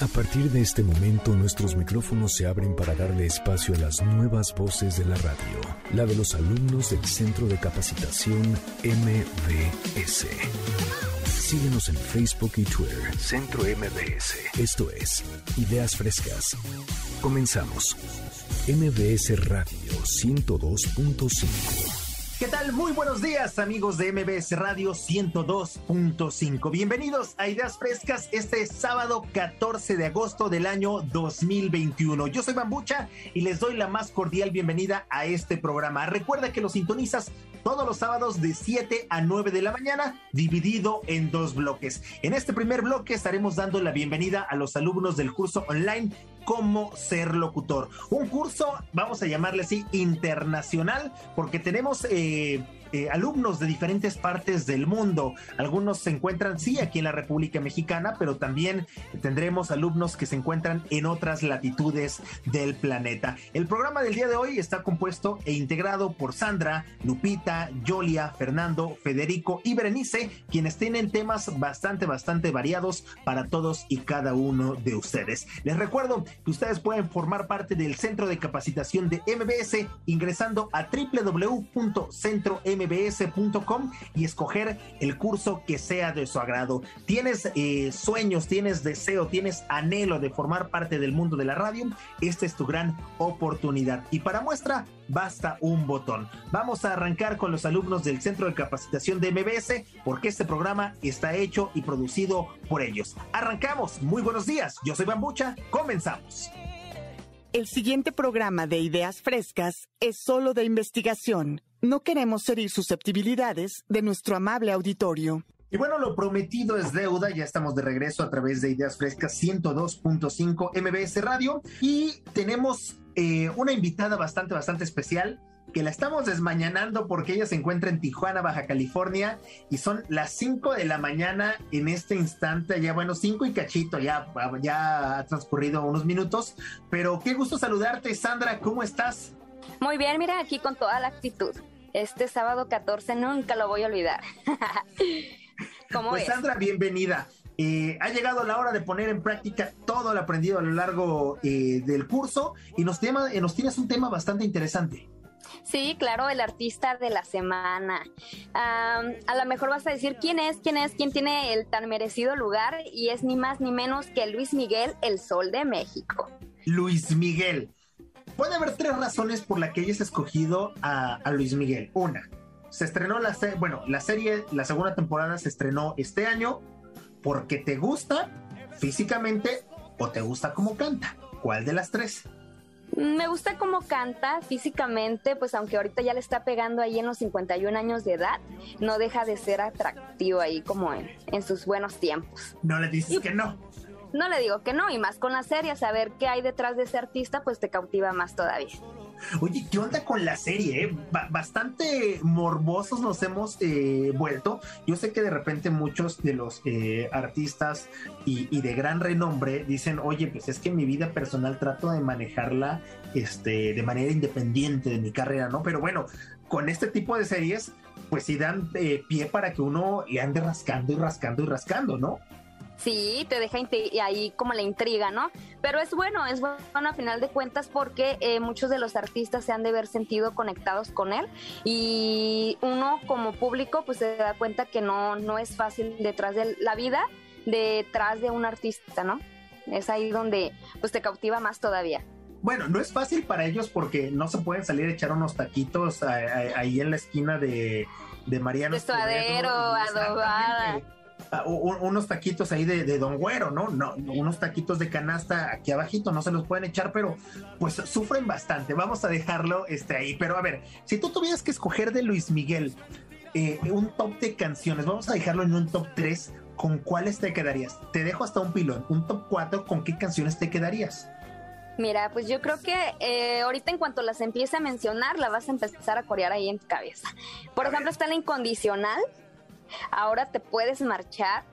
A partir de este momento nuestros micrófonos se abren para darle espacio a las nuevas voces de la radio, la de los alumnos del Centro de Capacitación MBS. Síguenos en Facebook y Twitter, Centro MBS. Esto es Ideas Frescas. Comenzamos. MBS Radio 102.5. ¿Qué tal? Muy buenos días amigos de MBS Radio 102.5. Bienvenidos a Ideas Frescas este sábado 14 de agosto del año 2021. Yo soy Bambucha y les doy la más cordial bienvenida a este programa. Recuerda que lo sintonizas todos los sábados de 7 a 9 de la mañana, dividido en dos bloques. En este primer bloque estaremos dando la bienvenida a los alumnos del curso online Cómo ser locutor. Un curso, vamos a llamarle así, internacional, porque tenemos... Eh, eh, alumnos de diferentes partes del mundo. Algunos se encuentran, sí, aquí en la República Mexicana, pero también tendremos alumnos que se encuentran en otras latitudes del planeta. El programa del día de hoy está compuesto e integrado por Sandra, Lupita, Yolia, Fernando, Federico y Berenice, quienes tienen temas bastante, bastante variados para todos y cada uno de ustedes. Les recuerdo que ustedes pueden formar parte del centro de capacitación de MBS ingresando a www.centrombs mbs.com y escoger el curso que sea de su agrado. Tienes eh, sueños, tienes deseo, tienes anhelo de formar parte del mundo de la radio, esta es tu gran oportunidad. Y para muestra, basta un botón. Vamos a arrancar con los alumnos del Centro de Capacitación de MBS porque este programa está hecho y producido por ellos. Arrancamos. Muy buenos días. Yo soy Bambucha. Comenzamos. El siguiente programa de Ideas Frescas es solo de investigación. No queremos herir susceptibilidades de nuestro amable auditorio. Y bueno, lo prometido es deuda, ya estamos de regreso a través de Ideas Frescas 102.5 MBS Radio. Y tenemos eh, una invitada bastante, bastante especial que la estamos desmañanando porque ella se encuentra en Tijuana, Baja California, y son las 5 de la mañana en este instante, ya bueno, 5 y cachito, ya, ya ha transcurrido unos minutos, pero qué gusto saludarte, Sandra, ¿cómo estás? Muy bien, mira, aquí con toda la actitud este sábado 14 nunca lo voy a olvidar. ¿Cómo pues Sandra, bienvenida. Eh, ha llegado la hora de poner en práctica todo lo aprendido a lo largo eh, del curso y nos, tema, eh, nos tienes un tema bastante interesante. Sí, claro, el artista de la semana. a lo mejor vas a decir quién es, quién es, quién tiene el tan merecido lugar y es ni más ni menos que Luis Miguel, el Sol de México. Luis Miguel. Puede haber tres razones por las que hayas escogido a, Luis Miguel. Una, se estrenó la serie, bueno, la serie, la segunda temporada se estrenó este año porque te gusta físicamente o te gusta cómo canta. ¿Cuál de las tres? Me gusta cómo canta físicamente, pues aunque ahorita ya le está pegando ahí en los 51 años de edad, no deja de ser atractivo ahí como en, en sus buenos tiempos. No le dices que no no le digo que no, y más con la serie, saber qué hay detrás de ese artista, pues te cautiva más todavía. Oye, ¿qué onda con la serie? Eh? bastante morbosos nos hemos eh, vuelto. Yo sé que de repente muchos de los eh, artistas y, de gran renombre dicen, oye, pues es que mi vida personal trato de manejarla este, de manera independiente de mi carrera, ¿no? Pero bueno, con este tipo de series, pues sí dan pie para que uno le ande rascando y rascando y rascando, ¿no? Sí, te deja ahí como la intriga, ¿no? Pero es bueno, es bueno a final de cuentas porque eh, muchos de los artistas se han de ver sentido conectados con él y uno como público pues se da cuenta que no, no es fácil detrás de la vida, detrás de un artista, ¿no? Es ahí donde pues te cautiva más todavía. Bueno, no es fácil para ellos porque no se pueden salir a echar unos taquitos ahí en la esquina de, de Mariano. De adobada unos taquitos ahí de, Don Güero, ¿no? ¿no? Unos taquitos de canasta aquí abajito, no se los pueden echar, pero pues sufren bastante. Vamos a dejarlo este, ahí. Pero a ver, si tú tuvieras que escoger de Luis Miguel eh, un top de canciones, vamos a dejarlo en un top 3, ¿con cuáles te quedarías? Te dejo hasta un pilón, un top 4, ¿con qué canciones te quedarías? Mira, pues yo creo que eh, ahorita en cuanto las empiece a mencionar, la vas a empezar a corear ahí en tu cabeza. Por ejemplo, está la incondicional, Ahora te puedes marchar,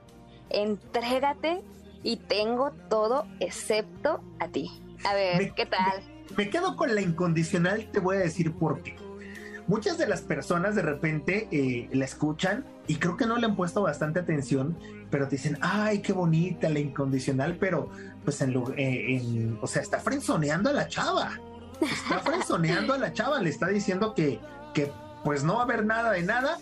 entrégate y tengo todo excepto a ti. A ver, ¿qué tal? Me, quedo con la incondicional, te voy a decir por qué. muchas de las personas de repente eh, la escuchan y creo que no le han puesto bastante atención, pero te dicen, ay, qué bonita la incondicional, pero pues en, eh, en o sea, está frenzoneando a la chava. Está frenzoneando a la chava, le está diciendo que, que pues no va a haber nada de nada,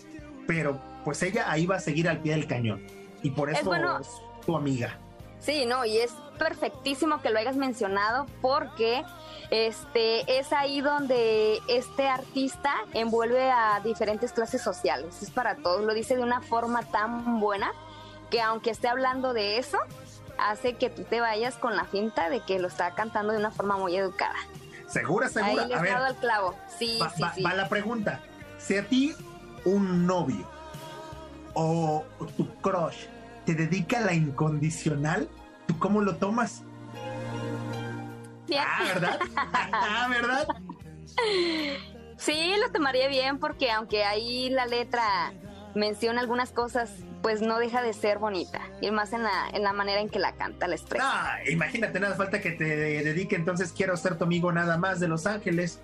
pero pues ella ahí va a seguir al pie del cañón. Y por eso es, tu amiga. Sí, no, y es perfectísimo que lo hayas mencionado porque este es ahí donde este artista envuelve a diferentes clases sociales. Es para todos, lo dice de una forma tan buena que aunque esté hablando de eso, hace que tú te vayas con la finta de que lo está cantando de una forma muy educada. ¿Segura, segura? Ahí le a al clavo. Sí, sí, sí. va la pregunta. Si a ti un novio o tu crush te dedica la incondicional, ¿tú cómo lo tomas? Ah, ¿verdad? ah, ¿verdad? Sí, lo tomaría bien porque aunque ahí la letra menciona algunas cosas, pues no deja de ser bonita. Y más en la, en la manera en que la canta, la expresa. Ah, imagínate, nada falta que te dedique entonces quiero ser tu amigo nada más de Los Ángeles.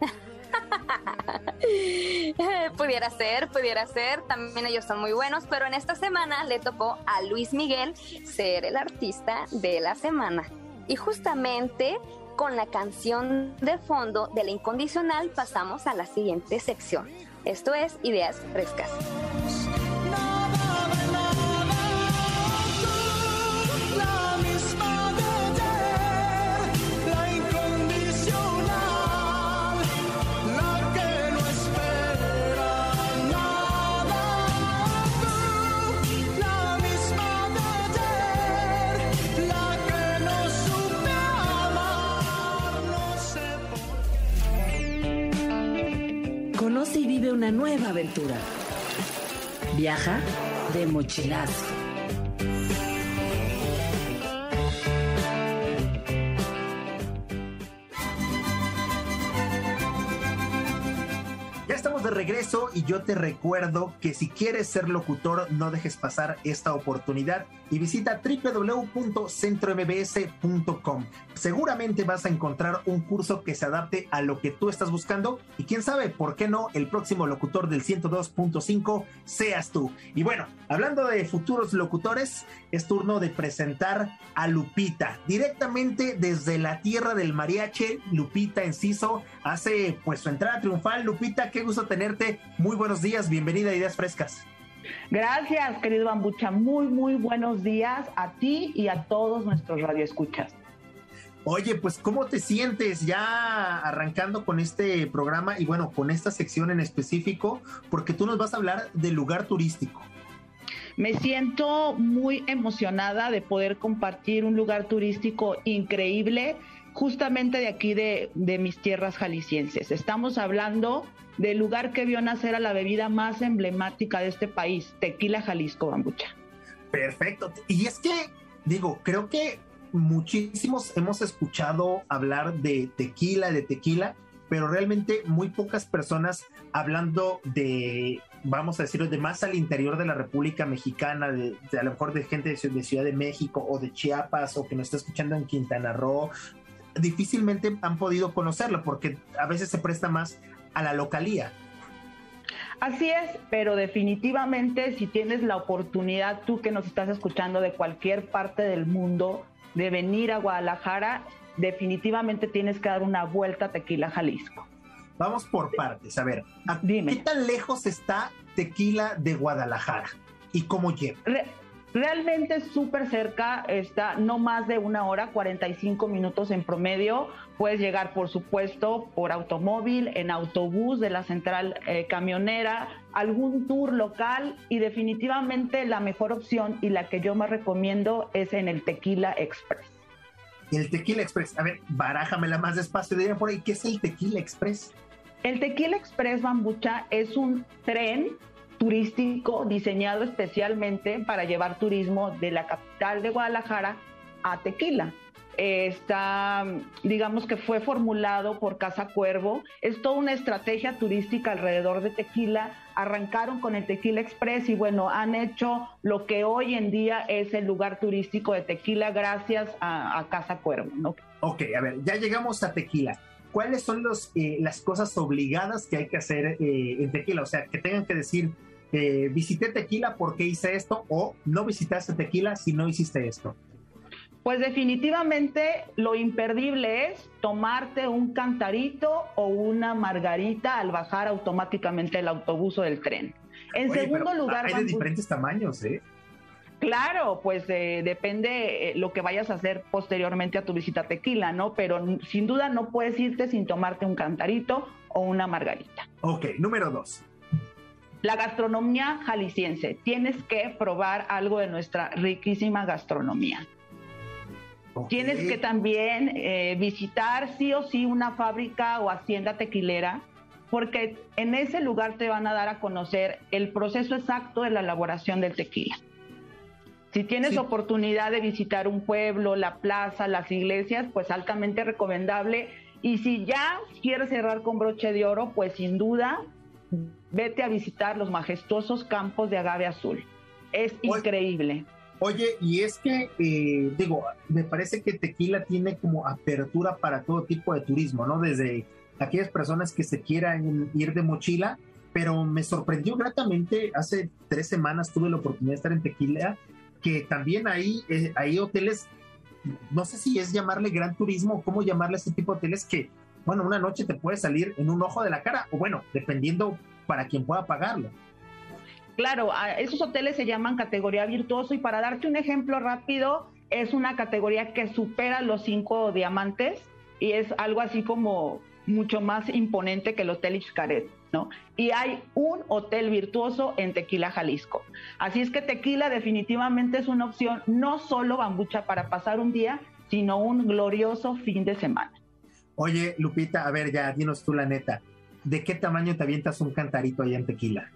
pudiera ser, pudiera ser. También ellos son muy buenos, pero en esta semana le tocó a Luis Miguel ser el artista de la semana. Y justamente con la canción de fondo de la incondicional pasamos a la siguiente sección. Esto es Ideas Frescas. Una nueva aventura. Viaja de mochilazo. Regreso y yo te recuerdo que si quieres ser locutor no dejes pasar esta oportunidad y visita www.centrombs.com. Seguramente vas a encontrar un curso que se adapte a lo que tú estás buscando y quién sabe, ¿por qué no el próximo locutor del 102.5 seas tú? Y bueno, hablando de futuros locutores, es turno de presentar a Lupita, directamente desde la tierra del mariachi, Lupita Enciso hace pues su entrada triunfal. Lupita, qué gusto tenerte. Muy buenos días, bienvenida a Ideas Frescas. Gracias, querido Bambucha. Muy, muy buenos días a ti y a todos nuestros radioescuchas. Oye, pues ¿cómo te sientes ya arrancando con este programa y bueno, con esta sección en específico? Porque tú nos vas a hablar del lugar turístico. Me siento muy emocionada de poder compartir un lugar turístico increíble justamente de aquí de, mis tierras jaliscienses. Estamos hablando del lugar que vio nacer a la bebida más emblemática de este país, Tequila Jalisco Bambucha. Perfecto. Y es que, digo, creo que muchísimos hemos escuchado hablar de tequila, de tequila, pero realmente muy pocas personas hablando de, vamos a decirlo, de más al interior de la República Mexicana, de, a lo mejor de gente de, de, Ciudad de México o de Chiapas o que nos está escuchando en Quintana Roo difícilmente han podido conocerlo porque a veces se presta más a la localía. Así es, pero definitivamente si tienes la oportunidad, tú que nos estás escuchando de cualquier parte del mundo, de venir a Guadalajara, definitivamente tienes que dar una vuelta a Tequila Jalisco. Vamos por partes, a ver, Dime. ¿qué tan lejos está Tequila de Guadalajara y cómo llega? Realmente súper cerca, está no más de una hora, 45 minutos en promedio. Puedes llegar, por supuesto, por automóvil, en autobús de la central eh, camionera, algún tour local y definitivamente la mejor opción y la que yo más recomiendo es en el Tequila Express. El Tequila Express, a ver, barájamela más despacio, diría por ahí, ¿qué es el Tequila Express? El Tequila Express Bambucha es un tren turístico diseñado especialmente para llevar turismo de la capital de Guadalajara a Tequila. Está, digamos que fue formulado por Casa Cuervo. Es toda una estrategia turística alrededor de Tequila. Arrancaron con el Tequila Express y bueno, han hecho lo que hoy en día es el lugar turístico de Tequila gracias a, Casa Cuervo. ¿no? Ok, a ver, ya llegamos a Tequila. ¿cuáles son los, eh, las cosas obligadas que hay que hacer eh, en tequila? O sea, que tengan que decir, eh, visité tequila porque hice esto o no visitaste tequila si no hiciste esto. Pues definitivamente lo imperdible es tomarte un cantarito o una margarita al bajar automáticamente el autobús o del tren. En segundo lugar... Hay de diferentes tamaños, ¿eh? Claro, pues eh, depende eh, lo que vayas a hacer posteriormente a tu visita a Tequila, ¿no? Pero sin duda no puedes irte sin tomarte un cantarito o una margarita. Ok, número dos. La gastronomía jalisciense. Tienes que probar algo de nuestra riquísima gastronomía. Tienes que también eh, visitar sí o sí una fábrica o hacienda tequilera, porque en ese lugar te van a dar a conocer el proceso exacto de la elaboración del tequila. Si tienes oportunidad de visitar un pueblo, la plaza, las iglesias, pues altamente recomendable. Y si ya quieres cerrar con broche de oro, pues sin duda, vete a visitar los majestuosos campos de agave azul. Es increíble. Oye, y es que, eh, digo, me parece que Tequila tiene como apertura para todo tipo de turismo, ¿no? Desde aquellas personas que se quieran ir de mochila, pero me sorprendió gratamente, hace tres semanas tuve la oportunidad de estar en Tequila que también hay, eh, hay hoteles, no sé si es llamarle gran turismo o cómo llamarle a ese tipo de hoteles que, bueno, una noche te puede salir en un ojo de la cara, o bueno, dependiendo para quien pueda pagarlo. Claro, esos hoteles se llaman categoría virtuoso y para darte un ejemplo rápido, es una categoría que supera los cinco diamantes y es algo así como mucho más imponente que el Hotel Xcaret. ¿no? Y hay un hotel virtuoso en Tequila, Jalisco. Así es que Tequila definitivamente es una opción no solo bambucha para pasar un día, sino un glorioso fin de semana. Oye, Lupita, a ver, ya, dinos tú la neta, ¿de qué tamaño te avientas un cantarito allá en Tequila?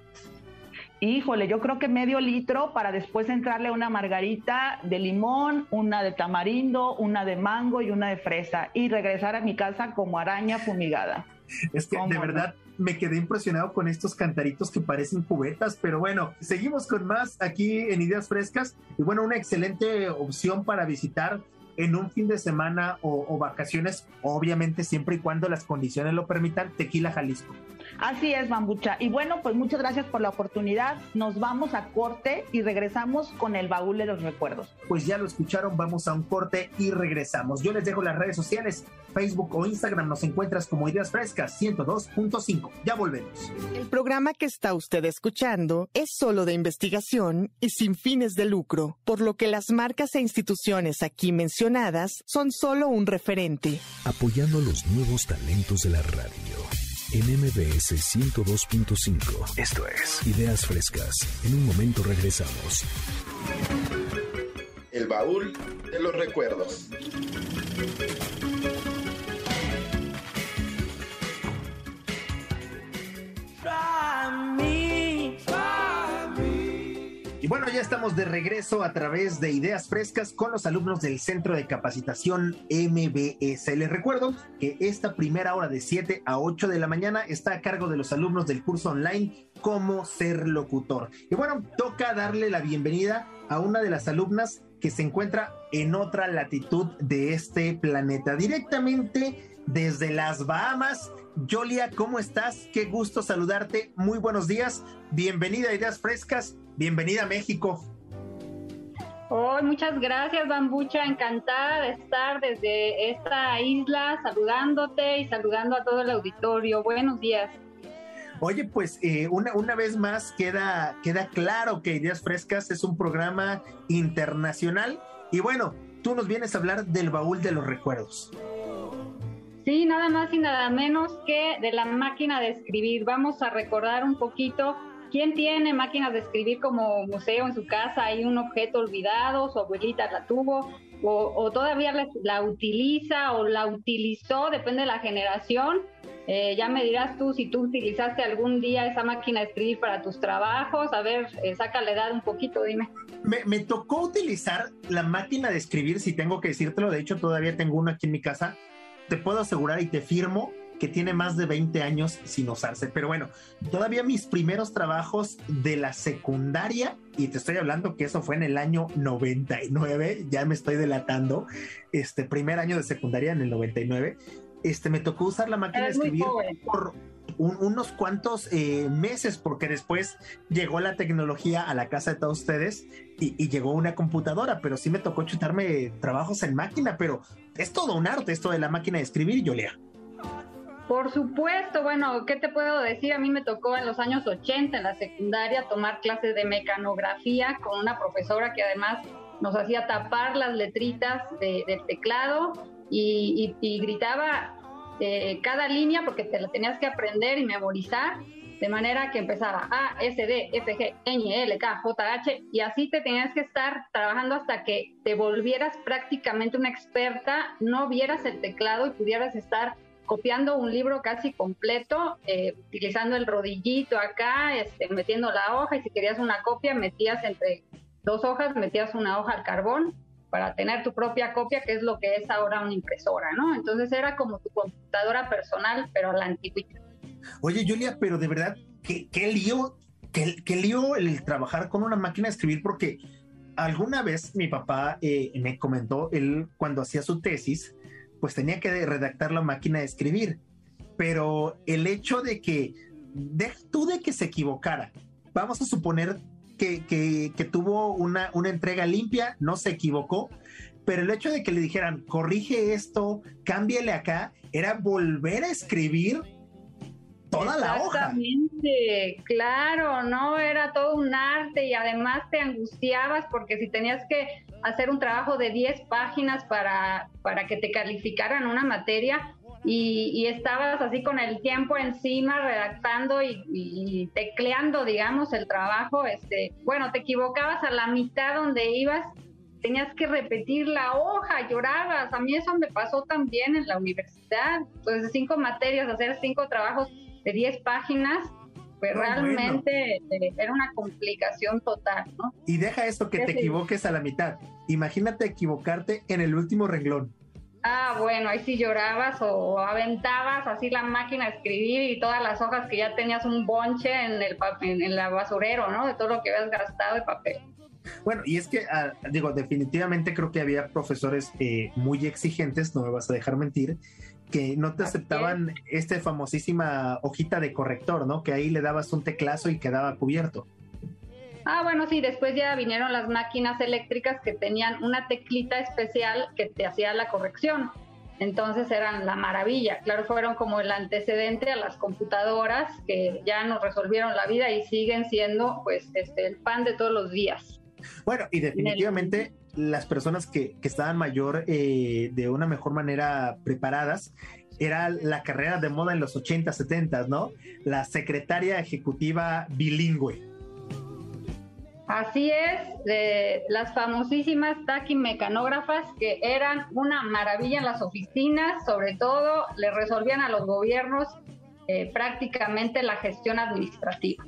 Híjole, yo creo que medio litro para después entrarle una margarita de limón, una de tamarindo, una de mango y una de fresa y regresar a mi casa como araña fumigada. Es que de verdad me quedé impresionado con estos cantaritos que parecen cubetas, pero bueno, seguimos con más aquí en Ideas Frescas y bueno, una excelente opción para visitar en un fin de semana o, vacaciones, obviamente siempre y cuando las condiciones lo permitan, Tequila Jalisco. Así es, Bambucha. Y bueno, pues muchas gracias por la oportunidad. Nos vamos a corte y regresamos con el baúl de los recuerdos. Pues ya lo escucharon, vamos a un corte y regresamos. Yo les dejo las redes sociales, Facebook o Instagram, nos encuentras como Ideas Frescas 102.5. Ya volvemos. El programa que está usted escuchando es solo de investigación y sin fines de lucro, por lo que las marcas e instituciones aquí mencionadas son solo un referente. Apoyando los nuevos talentos de la radio en MBS 102.5. Esto es Ideas Frescas. En un momento regresamos. El baúl de los recuerdos. Bueno, ya estamos de regreso a través de Ideas Frescas con los alumnos del Centro de Capacitación MBS. Les recuerdo que esta primera hora de 7 a 8 de la mañana está a cargo de los alumnos del curso online Cómo ser locutor. Y bueno, toca darle la bienvenida a una de las alumnas que se encuentra en otra latitud de este planeta, directamente desde las Bahamas. Yolia, ¿cómo estás? Qué gusto saludarte. Muy buenos días. Bienvenida a Ideas Frescas. Bienvenida a México. Oh, muchas gracias, Bambucha. Encantada de estar desde esta isla saludándote y saludando a todo el auditorio. Buenos días. Oye, pues eh, una, una vez más queda, queda claro que Ideas Frescas es un programa internacional. Y bueno, tú nos vienes a hablar del baúl de los recuerdos. Sí, nada más y nada menos que de la máquina de escribir. Vamos a recordar un poquito ¿Quién tiene máquinas de escribir como museo en su casa? Hay un objeto olvidado, su abuelita la tuvo, o, todavía la, utiliza o la utilizó, depende de la generación. Eh, ya me dirás tú si tú utilizaste algún día esa máquina de escribir para tus trabajos. A ver, eh, saca la edad un poquito, dime. Me, me, tocó utilizar la máquina de escribir, si tengo que decírtelo. De hecho, todavía tengo una aquí en mi casa. Te puedo asegurar y te firmo que tiene más de 20 años sin usarse. Pero bueno, todavía mis primeros trabajos de la secundaria, y te estoy hablando que eso fue en el año 99, ya me estoy delatando, este primer año de secundaria en el 99, este, me tocó usar la máquina de escribir por unos cuantos eh, meses, porque después llegó la tecnología a la casa de todos ustedes y, llegó una computadora, pero sí me tocó chutarme trabajos en máquina, pero es todo un arte esto de la máquina de escribir, Julia. Por supuesto, bueno, ¿qué te puedo decir? A mí me tocó en los años 80 en la secundaria tomar clases de mecanografía con una profesora que además nos hacía tapar las letritas del teclado y, gritaba eh, cada línea porque te la tenías que aprender y memorizar, de manera que empezaba A, S, D, F, G, N, L, K, J, H, y así te tenías que estar trabajando hasta que te volvieras prácticamente una experta, no vieras el teclado y pudieras estar copiando un libro casi completo, eh, utilizando el rodillito acá, este, metiendo la hoja, y si querías una copia, metías entre dos hojas, metías una hoja al carbón para tener tu propia copia, que es lo que es ahora una impresora, ¿no? Entonces era como tu computadora personal, pero a la antigüita. Oye, Julia, pero de verdad, qué, qué lío, qué, qué, lío el trabajar con una máquina de escribir, porque alguna vez mi papá eh, me comentó, él cuando hacía su tesis, pues tenía que redactar la máquina de escribir, pero el hecho de que, de, tú de que se equivocara, vamos a suponer que, tuvo una, una entrega limpia, no se equivocó, pero el hecho de que le dijeran, corrige esto, cámbiale acá, era volver a escribir toda la hoja. Exactamente, claro, no era todo un arte y además te angustiabas porque si tenías que hacer un trabajo de 10 páginas para, para que te calificaran una materia, y, estabas así con el tiempo encima redactando y, tecleando, digamos, el trabajo, este, bueno, te equivocabas a la mitad donde ibas, tenías que repetir la hoja, llorabas. A mí eso me pasó también en la universidad, pues de cinco materias, hacer cinco trabajos de diez páginas, pues realmente eh, era una complicación total, ¿no? Y deja esto que te equivoques a la mitad. Imagínate equivocarte en el último renglón. Ah, bueno, ahí sí llorabas o aventabas así la máquina a escribir y todas las hojas que ya tenías un bonche en el en, en la basurero, ¿no? De todo lo que habías gastado de papel. Bueno, y es que, ah, digo, definitivamente creo que había profesores eh, muy exigentes, no me vas a dejar mentir, que no te aceptaban esta famosísima hojita de corrector, ¿no? Que ahí le dabas un teclazo y quedaba cubierto. Ah, bueno, sí, después ya vinieron las máquinas eléctricas que tenían una teclita especial que te hacía la corrección. Entonces eran la maravilla. Claro, fueron como el antecedente a las computadoras que ya nos resolvieron la vida y siguen siendo pues este el pan de todos los días. Bueno, y definitivamente las personas que, que estaban mayor eh, de una mejor manera preparadas era la carrera de moda en los 80, 70, ¿no? La secretaria ejecutiva bilingüe. Así es, de las famosísimas taquimecanógrafas que eran una maravilla en las oficinas, sobre todo le resolvían a los gobiernos eh, prácticamente la gestión administrativa.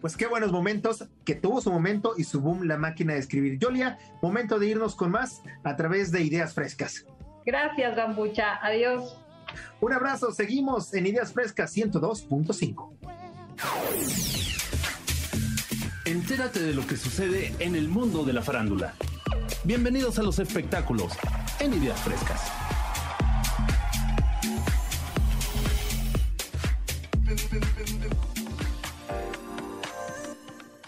Pues qué buenos momentos, que tuvo su momento y su boom la máquina de escribir. Yolia, momento de irnos con más a través de Ideas Frescas. Gracias, Gambucha. Adiós. Un abrazo, seguimos en Ideas Frescas 102.5. Entérate de lo que sucede en el mundo de la farándula. Bienvenidos a los espectáculos en Ideas Frescas.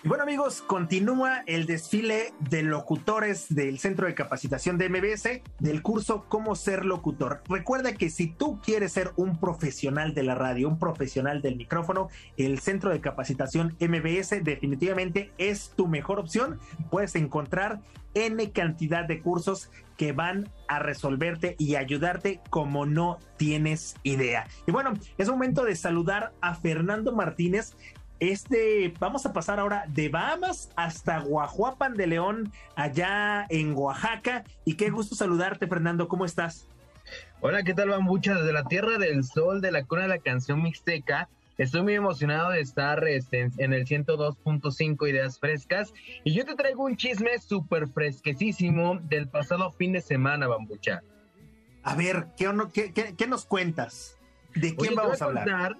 Y bueno amigos, continúa el desfile de locutores del Centro de Capacitación de MBS del curso Cómo ser locutor. Recuerda que si tú quieres ser un profesional de la radio, un profesional del micrófono, el Centro de Capacitación MBS definitivamente es tu mejor opción. Puedes encontrar N cantidad de cursos que van a resolverte y ayudarte como no tienes idea. Y bueno, es momento de saludar a Fernando Martínez, este, vamos a pasar ahora de Bahamas hasta Guajuapan de León, allá en Oaxaca. Y qué gusto saludarte, Fernando. ¿Cómo estás? Hola, ¿qué tal, Bambucha? Desde la Tierra del Sol, de la cuna de la canción mixteca. Estoy muy emocionado de estar este, en el 102.5 Ideas Frescas. Y yo te traigo un chisme súper fresquecísimo del pasado fin de semana, Bambucha. A ver, ¿qué, qué, nos cuentas? ¿De quién vamos a hablar?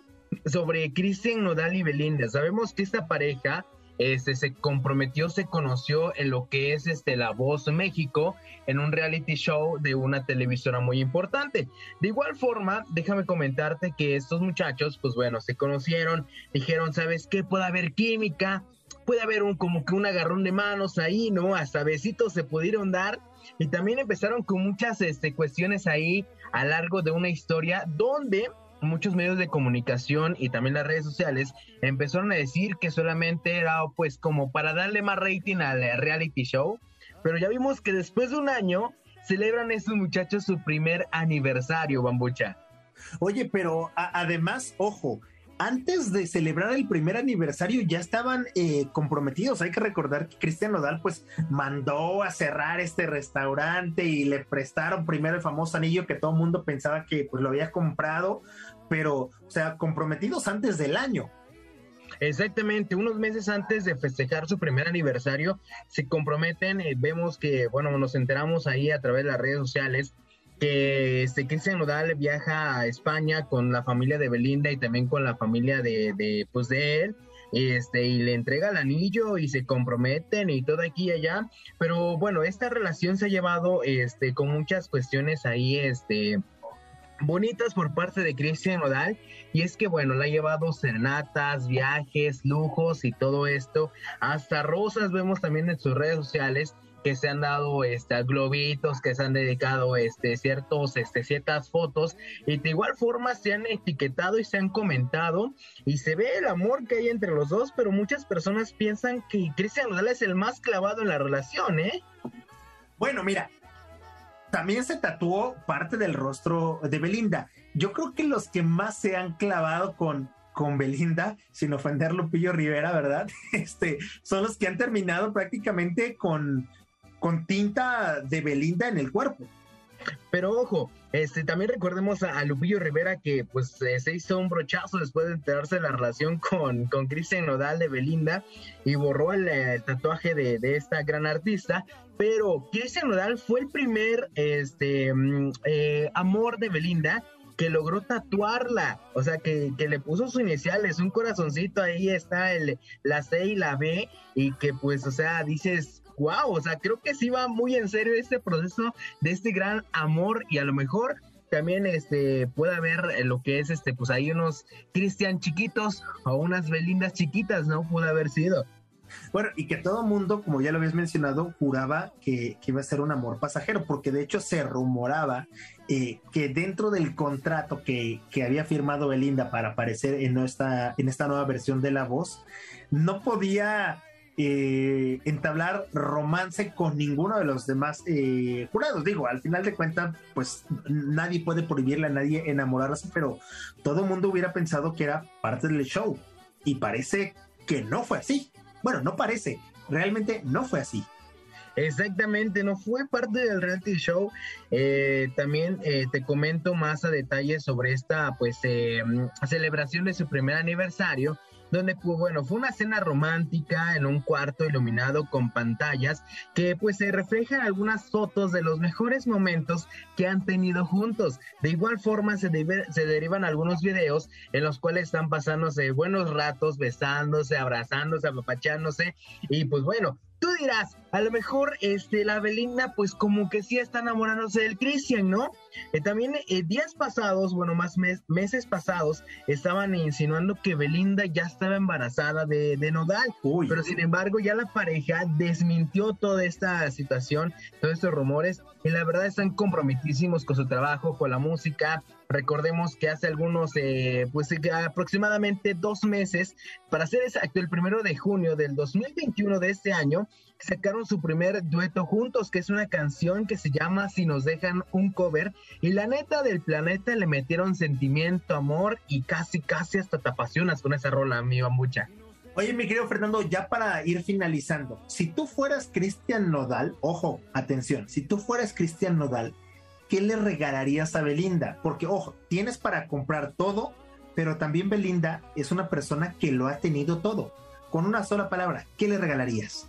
Sobre Cristian Nodal y Belinda. Sabemos que esta pareja este, se comprometió, se conoció en lo que es este, La Voz México, en un reality show de una televisora muy importante. De igual forma, déjame comentarte que estos muchachos, pues bueno, se conocieron, dijeron, ¿sabes qué? Puede haber química, puede haber un como que un agarrón de manos ahí, ¿no? Hasta besitos se pudieron dar y también empezaron con muchas este, cuestiones ahí a largo de una historia donde muchos medios de comunicación y también las redes sociales empezaron a decir que solamente era pues como para darle más rating al reality show, pero ya vimos que después de un año celebran estos muchachos su primer aniversario, Bambucha. Oye, pero además, ojo, antes de celebrar el primer aniversario ya estaban eh, comprometidos. Hay que recordar que Cristian Nodal pues mandó a cerrar este restaurante y le prestaron primero el famoso anillo que todo el mundo pensaba que pues lo había comprado, pero o sea, comprometidos antes del año. Exactamente, unos meses antes de festejar su primer aniversario, se comprometen, eh, vemos que, bueno, nos enteramos ahí a través de las redes sociales que este, Cristian Nodal viaja a España con la familia de Belinda y también con la familia de, de, pues de él, este, y le entrega el anillo y se comprometen y todo aquí y allá, pero bueno, esta relación se ha llevado este, con muchas cuestiones ahí, este, bonitas por parte de Cristian Nodal y es que bueno, la ha llevado serenatas, viajes, lujos y todo esto, hasta rosas vemos también en sus redes sociales que se han dado este, globitos, que se han dedicado este, ciertos, este, ciertas fotos y de igual forma se han etiquetado y se han comentado y se ve el amor que hay entre los dos, pero muchas personas piensan que Cristian Nodal es el más clavado en la relación, ¿eh? Bueno, mira, también se tatuó parte del rostro de Belinda. Yo creo que los que más se han clavado con, con Belinda, sin ofender Lupillo Rivera, ¿verdad? Este, son los que han terminado prácticamente con, con tinta de Belinda en el cuerpo. Pero ojo, este también recordemos a, Lupillo Rivera que pues eh, se hizo un brochazo después de enterarse de la relación con, con Cristian Nodal de Belinda y borró el, tatuaje de, esta gran artista. Pero Cristian Nodal fue el primer este mm, eh, amor de Belinda que logró tatuarla, o sea, que, que, le puso sus iniciales, un corazoncito, ahí está el, la C y la B, y que pues, o sea, dices, wow, o sea, creo que sí va muy en serio este proceso de este gran amor y a lo mejor también este puede haber lo que es este pues hay unos Cristian chiquitos o unas Belindas chiquitas, ¿no? Puede haber sido. Bueno, y que todo mundo, como ya lo habías mencionado, juraba que, iba a ser un amor pasajero, porque de hecho se rumoraba eh, que dentro del contrato que, que, había firmado Belinda para aparecer en esta, en esta nueva versión de La Voz, no podía eh, entablar romance con ninguno de los demás eh, jurados. Digo, al final de cuentas, pues nadie puede prohibirle a nadie enamorarse, pero todo el mundo hubiera pensado que era parte del show. Y parece que no fue así. Bueno, no parece, realmente no fue así. Exactamente, no fue parte del reality show. Eh, también te comento más a detalle sobre esta pues celebración de su primer aniversario donde bueno, fue una cena romántica en un cuarto iluminado con pantallas que pues se reflejan algunas fotos de los mejores momentos que han tenido juntos. De igual forma se, se derivan algunos videos en los cuales están pasándose buenos ratos, besándose, abrazándose, apapachándose y pues bueno, Tú dirás, a lo mejor este, la Belinda, pues como que sí está enamorándose del Christian, ¿no? Eh, también eh, días pasados, bueno, más meses pasados, estaban insinuando que Belinda ya estaba embarazada de, de Nodal. Pero sin embargo, ya la pareja desmintió toda esta situación, todos estos rumores, y la verdad están comprometidísimos con su trabajo, con la música, Recordemos que hace algunos, eh, pues aproximadamente dos meses, para ser exacto, el primero de junio del 2021 de este año, sacaron su primer dueto juntos, que es una canción que se llama Si nos dejan un cover. Y la neta del planeta le metieron sentimiento, amor y casi, casi hasta te apasionas con esa rola, mi mucha. Oye, mi querido Fernando, ya para ir finalizando, si tú fueras Cristian Nodal, ojo, atención, si tú fueras Cristian Nodal, ¿qué le regalarías a Belinda? Porque, ojo, tienes para comprar todo, pero también Belinda es una persona que lo ha tenido todo. Con una sola palabra, ¿qué le regalarías?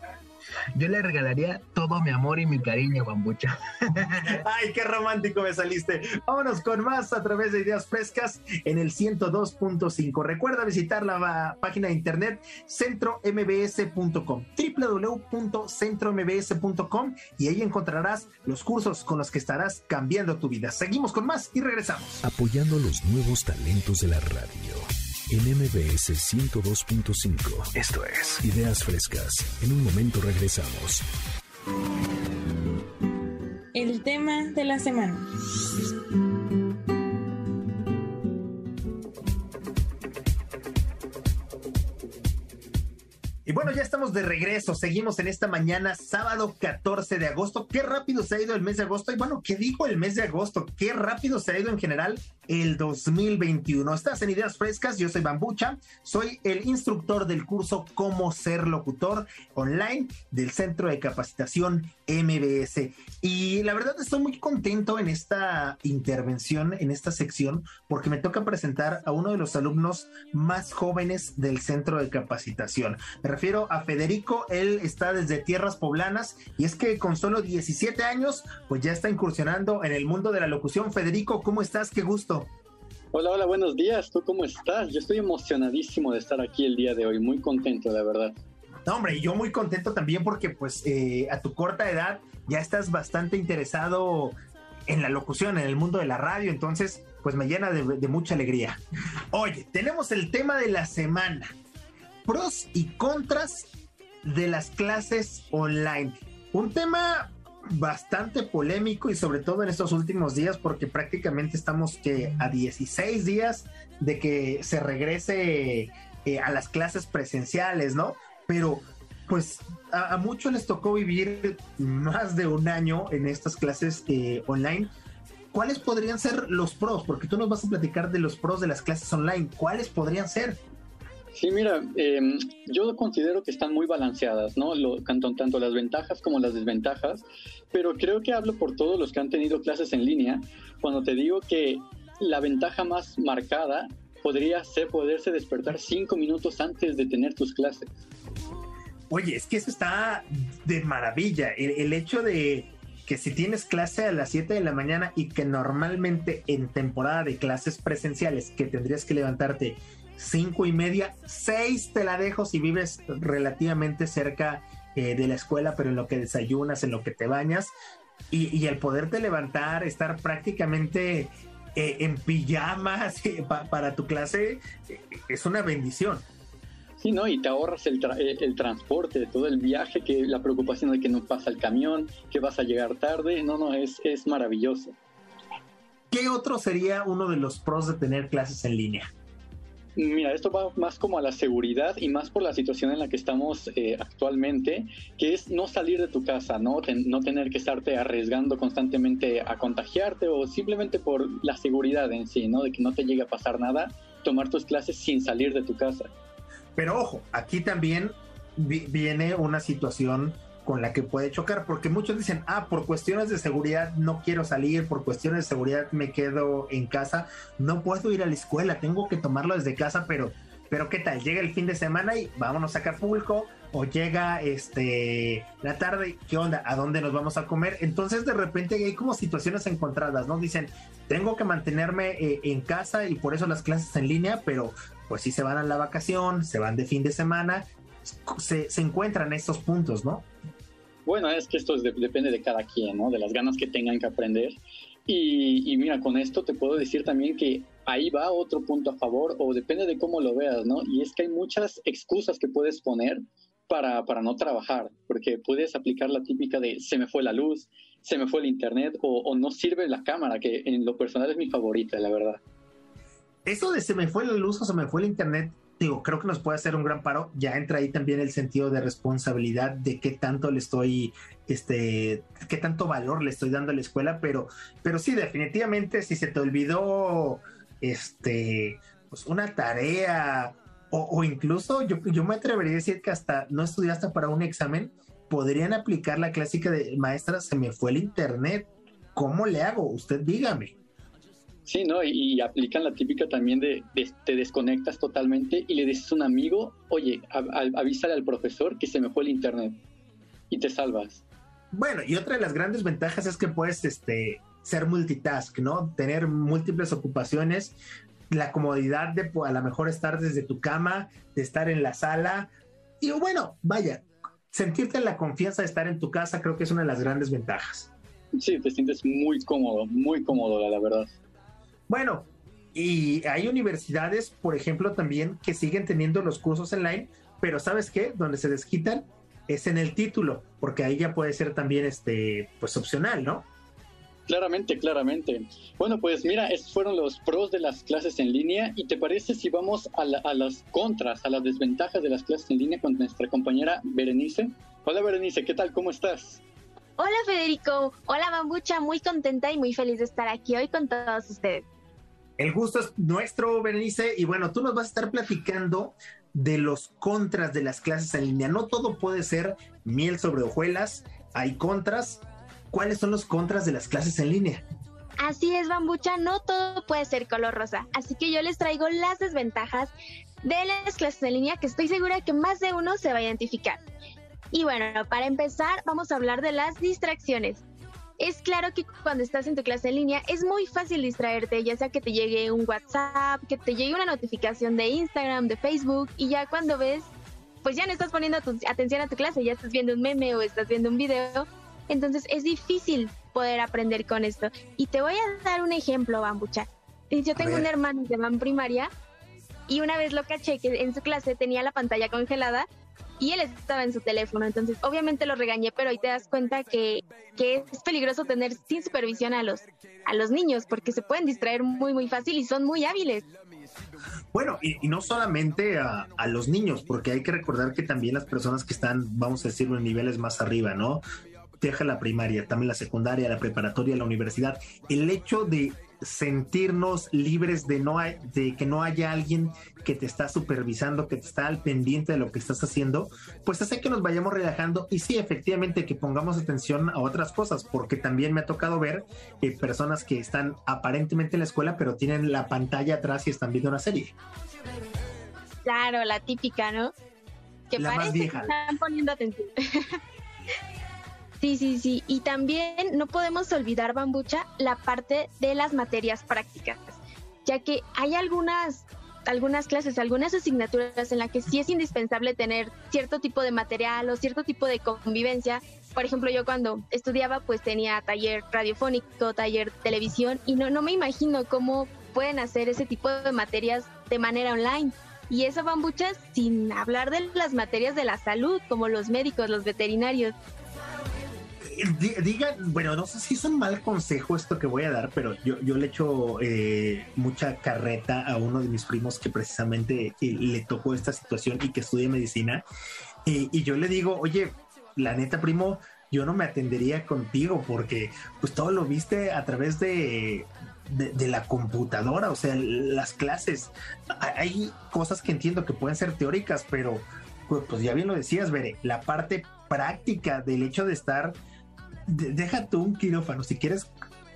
Yo le regalaría todo mi amor y mi cariño, bambucha. Ay, qué romántico me saliste. Vámonos con más a través de Ideas Frescas en el 102.5. Recuerda visitar la página de internet centrombs.com, www.centrombs.com y ahí encontrarás los cursos con los que estarás cambiando tu vida. Seguimos con más y regresamos. Apoyando los nuevos talentos de la radio en MBS 102.5. Esto es Ideas Frescas. En un momento regresamos. El tema de la semana. Y bueno, ya estamos de regreso. Seguimos en esta mañana, sábado 14 de agosto. Qué rápido se ha ido el mes de agosto. Y bueno, ¿qué digo el mes de agosto? Qué rápido se ha ido en general el 2021. Estás en Ideas Frescas. Yo soy Bambucha. Soy el instructor del curso Cómo ser locutor online del Centro de Capacitación MBS. Y la verdad estoy muy contento en esta intervención, en esta sección, porque me toca presentar a uno de los alumnos más jóvenes del Centro de Capacitación refiero a Federico, él está desde tierras poblanas y es que con solo 17 años, pues ya está incursionando en el mundo de la locución. Federico, ¿cómo estás? Qué gusto. Hola, hola, buenos días. ¿Tú cómo estás? Yo estoy emocionadísimo de estar aquí el día de hoy, muy contento, de verdad. No, hombre, yo muy contento también porque pues eh, a tu corta edad ya estás bastante interesado en la locución, en el mundo de la radio, entonces pues me llena de mucha alegría. Oye, tenemos el tema de la semana pros y contras de las clases online. Un tema bastante polémico y sobre todo en estos últimos días porque prácticamente estamos que a 16 días de que se regrese eh, a las clases presenciales, ¿no? Pero pues a, muchos les tocó vivir más de un año en estas clases eh, online. ¿Cuáles podrían ser los pros? Porque tú nos vas a platicar de los pros de las clases online. ¿Cuáles podrían ser? Sí, mira, em, yo considero que están muy balanceadas, ¿no? Lo, tanto, tanto las ventajas como las desventajas, pero creo que hablo por todos los que han tenido clases en línea cuando te digo que la ventaja más marcada podría ser poderse despertar cinco minutos antes de tener tus clases. Oye, es que eso está de maravilla. El, el hecho de que si tienes clase a las 7 de la mañana y que normalmente en temporada de clases presenciales que tendrías que levantarte cinco y media, seis te la dejo si vives relativamente cerca eh, de la escuela, pero en lo que desayunas, en lo que te bañas, y, el poderte levantar, estar prácticamente eh, en pijamas para tu clase, eh, es una bendición. Sí, ¿no? Y te ahorras el, el transporte, todo el viaje, que la preocupación de que no pasa el camión, que vas a llegar tarde, no, no, es, es maravilloso. ¿Qué otro sería uno de los pros de tener clases en línea? Mira, esto va más como a la seguridad y más por la situación en la que estamos eh, actualmente, que es no salir de tu casa, ¿no? no tener que estarte arriesgando constantemente a contagiarte o simplemente por la seguridad en sí, ¿no? De que no te llegue a pasar nada, tomar tus clases sin salir de tu casa. Pero ojo, aquí también viene una situación con la que puede chocar, porque muchos dicen, ah, por cuestiones de seguridad no quiero salir, por cuestiones de seguridad me quedo en casa, no puedo ir a la escuela, tengo que tomarlo desde casa, pero, pero ¿qué tal? Llega el fin de semana y vámonos a Acapulco, o llega este la tarde, ¿qué onda? ¿A dónde nos vamos a comer? Entonces de repente hay como situaciones encontradas, ¿no? Dicen, tengo que mantenerme eh, en casa y por eso las clases en línea, pero pues si se van a la vacación, se van de fin de semana, se, se encuentran estos puntos, ¿no? Bueno, es que esto depende de cada quien, ¿no? De las ganas que tengan que aprender. Y, mira, con esto te puedo decir también que ahí va otro punto a favor, o depende de cómo lo veas, ¿no? Y es que hay muchas excusas que puedes poner para, para no trabajar, porque puedes aplicar la típica de se me fue la luz, se me fue el internet, o, o no sirve la cámara, que en lo personal es mi favorita, la verdad. Eso de se me fue la luz o se me fue el internet, digo, creo que nos puede hacer un gran paro. Ya entra ahí también el sentido de responsabilidad de qué tanto le estoy, este, qué tanto valor le estoy dando a la escuela, pero, pero sí, definitivamente, si se te olvidó, este, pues una tarea, o, incluso yo, yo me atrevería a decir que hasta no estudiaste para un examen, podrían aplicar la clásica de maestra, se me fue el internet. ¿Cómo le hago? Usted dígame. Sí, ¿no? Y, aplican la típica también de, te desconectas totalmente y le dices a un amigo, oye, avísale al profesor que se me fue el internet. y te salvas. Bueno, y otra de las grandes ventajas es que puedes este, ser multitask, ¿no? Tener múltiples ocupaciones, la comodidad de a lo mejor estar desde tu cama, de estar en la sala. Y bueno, vaya, sentirte la confianza de estar en tu casa creo que es una de las grandes ventajas. Sí, te sientes muy cómodo, muy cómodo, la verdad. Bueno, y hay universidades, por ejemplo, también que siguen teniendo los cursos online, pero ¿sabes qué? Donde se desquitan es en el título, porque ahí ya puede ser también este pues opcional, ¿no? Claramente, claramente. Bueno, pues mira, estos fueron los pros de las clases en línea. ¿Y te parece si vamos a, a, las contras, a las desventajas de las clases en línea con nuestra compañera Berenice? Hola Berenice, ¿qué tal? ¿Cómo estás? Hola Federico, hola Bambucha, muy contenta y muy feliz de estar aquí hoy con todos ustedes. El gusto es nuestro, Berenice, y bueno, tú nos vas a estar platicando de los contras de las clases en línea. No todo puede ser miel sobre hojuelas, hay contras. ¿Cuáles son los contras de las clases en línea? Así es, Bambucha, no todo puede ser color rosa. Así que yo les traigo las desventajas de las clases en línea que estoy segura que más de uno se va a identificar. Y bueno, para empezar, vamos a hablar de las distracciones. Es claro que cuando estás en tu clase en línea es muy fácil distraerte, ya sea que te llegue un WhatsApp, que te llegue una notificación de Instagram, de Facebook, y ya cuando ves, pues ya no estás poniendo atención a tu clase, ya estás viendo un meme o estás viendo un video, entonces es difícil poder aprender con esto. Y te voy a dar un ejemplo, Bambucha. Yo tengo un hermano de van primaria y una vez lo caché que en su clase tenía la pantalla congelada y él estaba en su teléfono. Entonces, obviamente lo regañé, pero ahí te das cuenta que, que, es peligroso tener sin supervisión a los, a los niños porque se pueden distraer muy, muy fácil y son muy hábiles. Bueno, y, no solamente a, a, los niños, porque hay que recordar que también las personas que están, vamos a decirlo, en niveles más arriba, ¿no? Deja la primaria, también la secundaria, la preparatoria, la universidad. El hecho de sentirnos libres de no de que no haya alguien que te está supervisando, que te está al pendiente de lo que estás haciendo, pues hace que nos vayamos relajando y sí, efectivamente, que pongamos atención a otras cosas, porque también me ha tocado ver eh, personas que están aparentemente en la escuela, pero tienen la pantalla atrás y están viendo una serie. Claro, la típica, ¿no? Que la parece más vieja. que están poniendo atención. Sí, sí, sí. Y también no podemos olvidar, Bambucha, la parte de las materias prácticas, ya que hay algunas, algunas clases, algunas asignaturas en las que sí es indispensable tener cierto tipo de material o cierto tipo de convivencia. Por ejemplo, yo cuando estudiaba, pues tenía taller radiofónico, taller televisión, y no, no me imagino cómo pueden hacer ese tipo de materias de manera online. Y eso, Bambucha, sin hablar de las materias de la salud, como los médicos, los veterinarios digan, bueno, no sé si es un mal consejo esto que voy a dar, pero yo, yo le echo eh, mucha carreta a uno de mis primos que precisamente eh, le tocó esta situación y que estudia medicina. y yo le digo, oye, la neta, primo, yo no me atendería contigo porque pues todo lo viste a través de, de, la computadora, o sea, las clases. Hay cosas que entiendo que pueden ser teóricas, pero pues, pues ya bien lo decías, Bere, la parte práctica del hecho de estar deja tú un quirófano, si quieres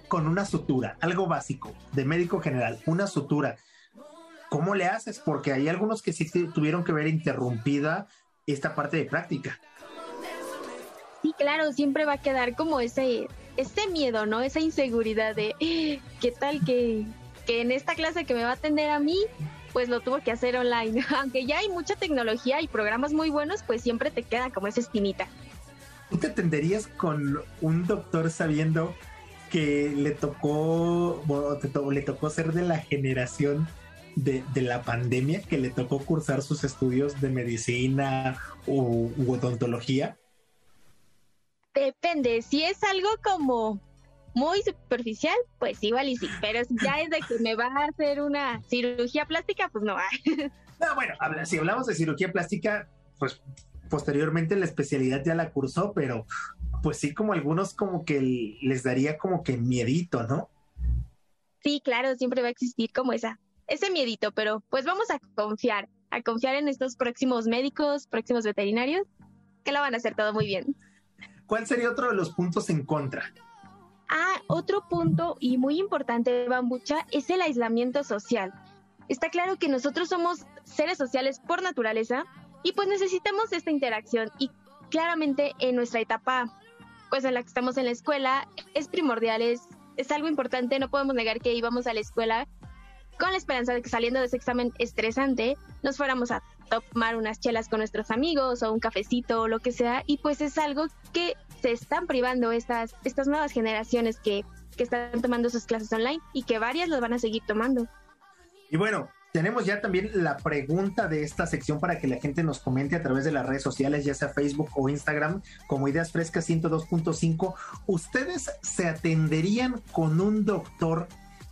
con una sutura, algo básico de médico general, una sutura, ¿cómo le haces? Porque hay algunos que sí tuvieron que ver interrumpida esta parte de práctica. Sí, claro, siempre va a quedar como ese, ese miedo, ¿no? Esa inseguridad de qué tal que, que en esta clase que me va a atender a mí, pues lo tuvo que hacer online. Aunque ya hay mucha tecnología y programas muy buenos, pues siempre te queda como esa espinita. ¿Tú te atenderías con un doctor sabiendo que le tocó, o le tocó ser de la generación de, de, la pandemia, que le tocó cursar sus estudios de medicina u, u odontología? Depende, si es algo como muy superficial, pues igual y sí, pero si ya es de que me va a hacer una cirugía plástica, pues no. no bueno, si hablamos de cirugía plástica, pues posteriormente la especialidad ya la cursó, pero pues sí como algunos como que les daría como que miedito, ¿no? Sí, claro, siempre va a existir como esa, ese miedito, pero pues vamos a confiar, a confiar en estos próximos médicos, próximos veterinarios, que lo van a hacer todo muy bien. ¿Cuál sería otro de los puntos en contra? Ah, otro punto y muy importante, Bambucha, es el aislamiento social. Está claro que nosotros somos seres sociales por naturaleza y pues necesitamos esta interacción y claramente en nuestra etapa, pues en la que estamos en la escuela, es primordial, es, es algo importante, no podemos negar que íbamos a la escuela con la esperanza de que saliendo de ese examen estresante nos fuéramos a tomar unas chelas con nuestros amigos o un cafecito o lo que sea, y pues es algo que se están privando estas, estas nuevas generaciones que, que están tomando sus clases online y que varias las van a seguir tomando. Y bueno, tenemos ya también la pregunta de esta sección para que la gente nos comente a través de las redes sociales, ya sea Facebook o Instagram, como Ideas Frescas 102.5. ¿Ustedes se atenderían con un doctor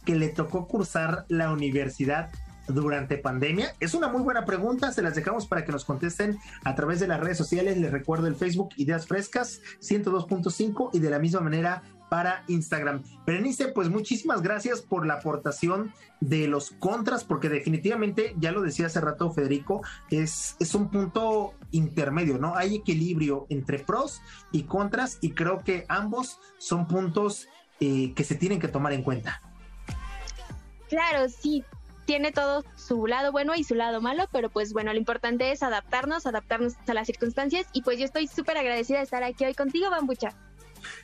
que le tocó cursar la universidad durante pandemia? Es una muy buena pregunta, se las dejamos para que nos contesten a través de las redes sociales. Les recuerdo el Facebook Ideas Frescas 102.5 y de la misma manera para Instagram. Berenice, pues muchísimas gracias por la aportación de los contras, porque definitivamente, ya lo decía hace rato Federico, es, es un punto intermedio, ¿no? Hay equilibrio entre pros y contras y creo que ambos son puntos eh, que se tienen que tomar en cuenta. Claro, sí, tiene todo su lado bueno y su lado malo, pero pues bueno, lo importante es adaptarnos, adaptarnos a las circunstancias y pues yo estoy súper agradecida de estar aquí hoy contigo, Bambucha.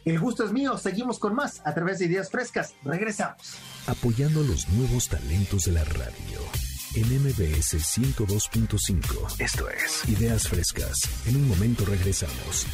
El gusto es mío. Seguimos con más a través de Ideas Frescas. Regresamos. Apoyando los nuevos talentos de la radio. En MBS 102.5. Esto es Ideas Frescas. En un momento regresamos.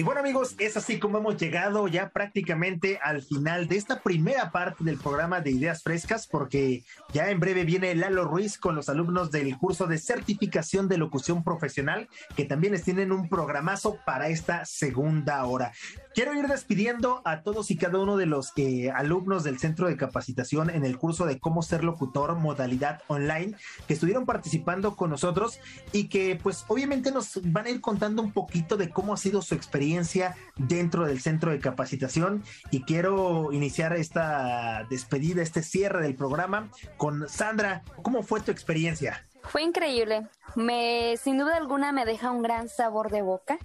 Y bueno amigos, es así como hemos llegado ya prácticamente al final de esta primera parte del programa de Ideas Frescas, porque ya en breve viene Lalo Ruiz con los alumnos del curso de certificación de locución profesional, que también les tienen un programazo para esta segunda hora. Quiero ir despidiendo a todos y cada uno de los eh, alumnos del centro de capacitación en el curso de cómo ser locutor modalidad online que estuvieron participando con nosotros y que pues obviamente nos van a ir contando un poquito de cómo ha sido su experiencia dentro del centro de capacitación y quiero iniciar esta despedida, este cierre del programa con Sandra. ¿Cómo fue tu experiencia? Fue increíble. Me, sin duda alguna, me deja un gran sabor de boca,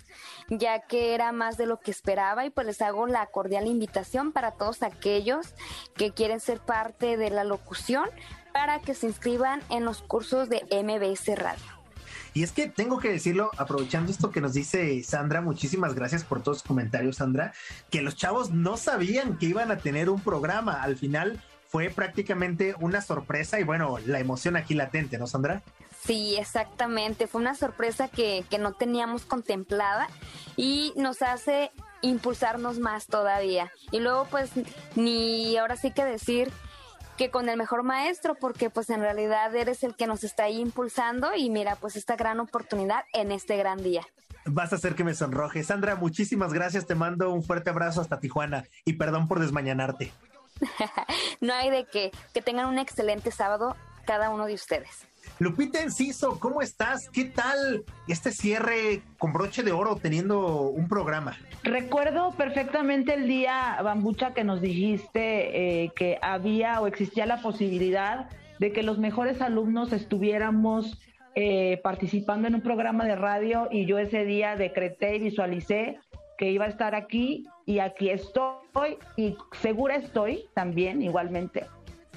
ya que era más de lo que esperaba y pues les hago la cordial invitación para todos aquellos que quieren ser parte de la locución para que se inscriban en los cursos de MBS Radio. Y es que tengo que decirlo, aprovechando esto que nos dice Sandra, muchísimas gracias por todos los comentarios, Sandra, que los chavos no sabían que iban a tener un programa. Al final fue prácticamente una sorpresa y bueno, la emoción aquí latente, ¿no, Sandra? Sí, exactamente. Fue una sorpresa que, que no teníamos contemplada y nos hace impulsarnos más todavía. Y luego pues ni ahora sí que decir que con el mejor maestro, porque pues en realidad eres el que nos está ahí impulsando y mira pues esta gran oportunidad en este gran día. Vas a hacer que me sonroje. Sandra, muchísimas gracias, te mando un fuerte abrazo hasta Tijuana y perdón por desmañanarte. no hay de qué. Que tengan un excelente sábado cada uno de ustedes. Lupita Enciso, ¿cómo estás? ¿Qué tal este cierre con broche de oro teniendo un programa? Recuerdo perfectamente el día, Bambucha, que nos dijiste eh, que había o existía la posibilidad de que los mejores alumnos estuviéramos eh, participando en un programa de radio y yo ese día decreté y visualicé que iba a estar aquí y aquí estoy y segura estoy también igualmente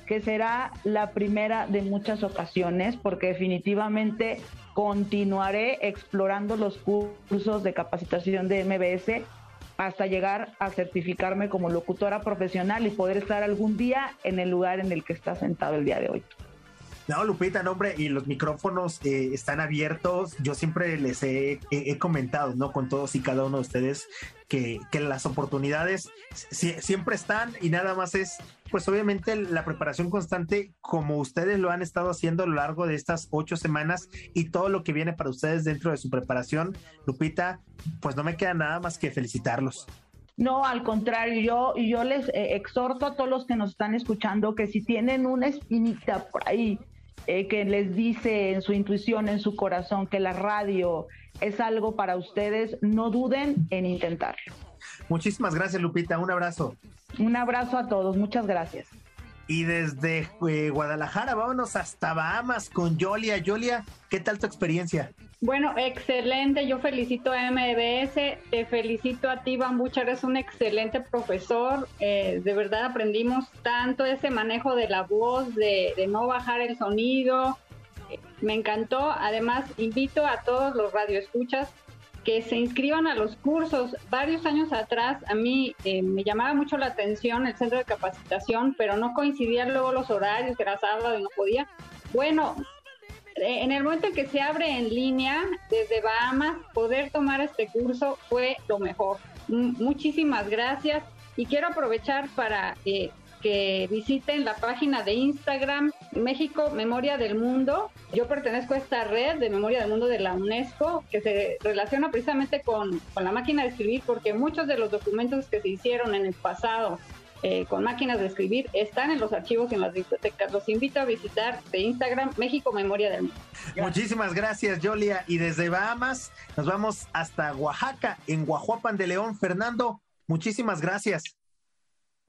que será la primera de muchas ocasiones porque definitivamente continuaré explorando los cursos de capacitación de MBS hasta llegar a certificarme como locutora profesional y poder estar algún día en el lugar en el que está sentado el día de hoy. No, Lupita, no, hombre, y los micrófonos eh, están abiertos. Yo siempre les he, comentado, ¿no? Con todos y cada uno de ustedes que, las oportunidades siempre están y nada más es, pues obviamente la preparación constante como ustedes lo han estado haciendo a lo largo de estas ocho semanas y todo lo que viene para ustedes dentro de su preparación. Lupita, pues no me queda nada más que felicitarlos. No, al contrario, yo, yo les eh, exhorto a todos los que nos están escuchando que si tienen una espinita por ahí eh, que les dice en su intuición, en su corazón, que la radio es algo para ustedes, no duden en intentarlo. Muchísimas gracias, Lupita. Un abrazo. Un abrazo a todos. Muchas gracias. Y desde eh, Guadalajara, vámonos hasta Bahamas con Yolia. Yolia, ¿qué tal tu experiencia? Bueno, excelente. Yo felicito a MBS, te felicito a ti, Bambucha, eres un excelente profesor. Eh, de verdad aprendimos tanto ese manejo de la voz, de, no bajar el sonido. me encantó. Además, invito a todos los radioescuchas que se inscriban a los cursos. Varios años atrás a mí eh, me llamaba mucho la atención el centro de capacitación, pero no coincidían luego los horarios, que era sábado y no podía. Bueno, eh, en el momento en que se abre en línea desde Bahamas, poder tomar este curso fue lo mejor. muchísimas gracias y quiero aprovechar para eh, que visiten la página de Instagram México Memoria del Mundo. Yo pertenezco a esta red de Memoria del Mundo de la UNESCO que se relaciona precisamente con, con la máquina de escribir porque muchos de los documentos que se hicieron en el pasado eh, con máquinas de escribir están en los archivos y en las bibliotecas. Los invito a visitar de Instagram México Memoria del Mundo. Muchísimas gracias, Yolia. Y desde Bahamas nos vamos hasta Oaxaca, en Guajuapan de León. Fernando, muchísimas gracias.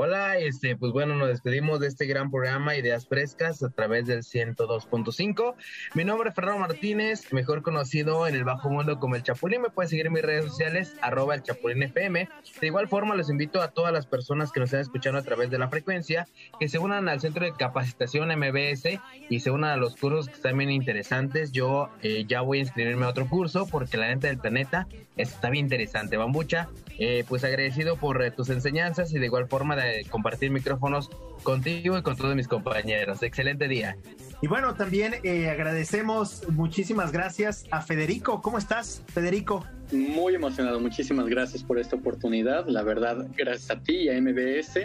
Hola, este, pues bueno, nos despedimos de este gran programa Ideas Frescas a través del 102.5. Mi nombre es Fernando Martínez, mejor conocido en el bajo mundo como el Chapulín. Me puedes seguir en mis redes sociales, arroba el Chapulín FM. De igual forma, les invito a todas las personas que nos están escuchando a través de la frecuencia que se unan al Centro de Capacitación MBS y se unan a los cursos que están bien interesantes. Yo eh, ya voy a inscribirme a otro curso porque la neta del planeta está bien interesante. Bambucha, eh, pues agradecido por eh, tus enseñanzas y de igual forma de compartir micrófonos contigo y con todos mis compañeros. Excelente día. Y bueno, también eh, agradecemos muchísimas gracias a Federico. ¿Cómo estás, Federico? Muy emocionado, muchísimas gracias por esta oportunidad. La verdad, gracias a ti y a MBS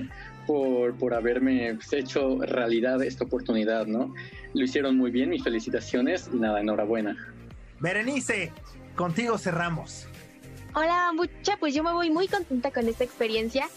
por, por haberme pues, hecho realidad esta oportunidad, ¿no? Lo hicieron muy bien, mis felicitaciones y nada, enhorabuena. Berenice, contigo cerramos. Hola, mucha, pues yo me voy muy contenta con esta experiencia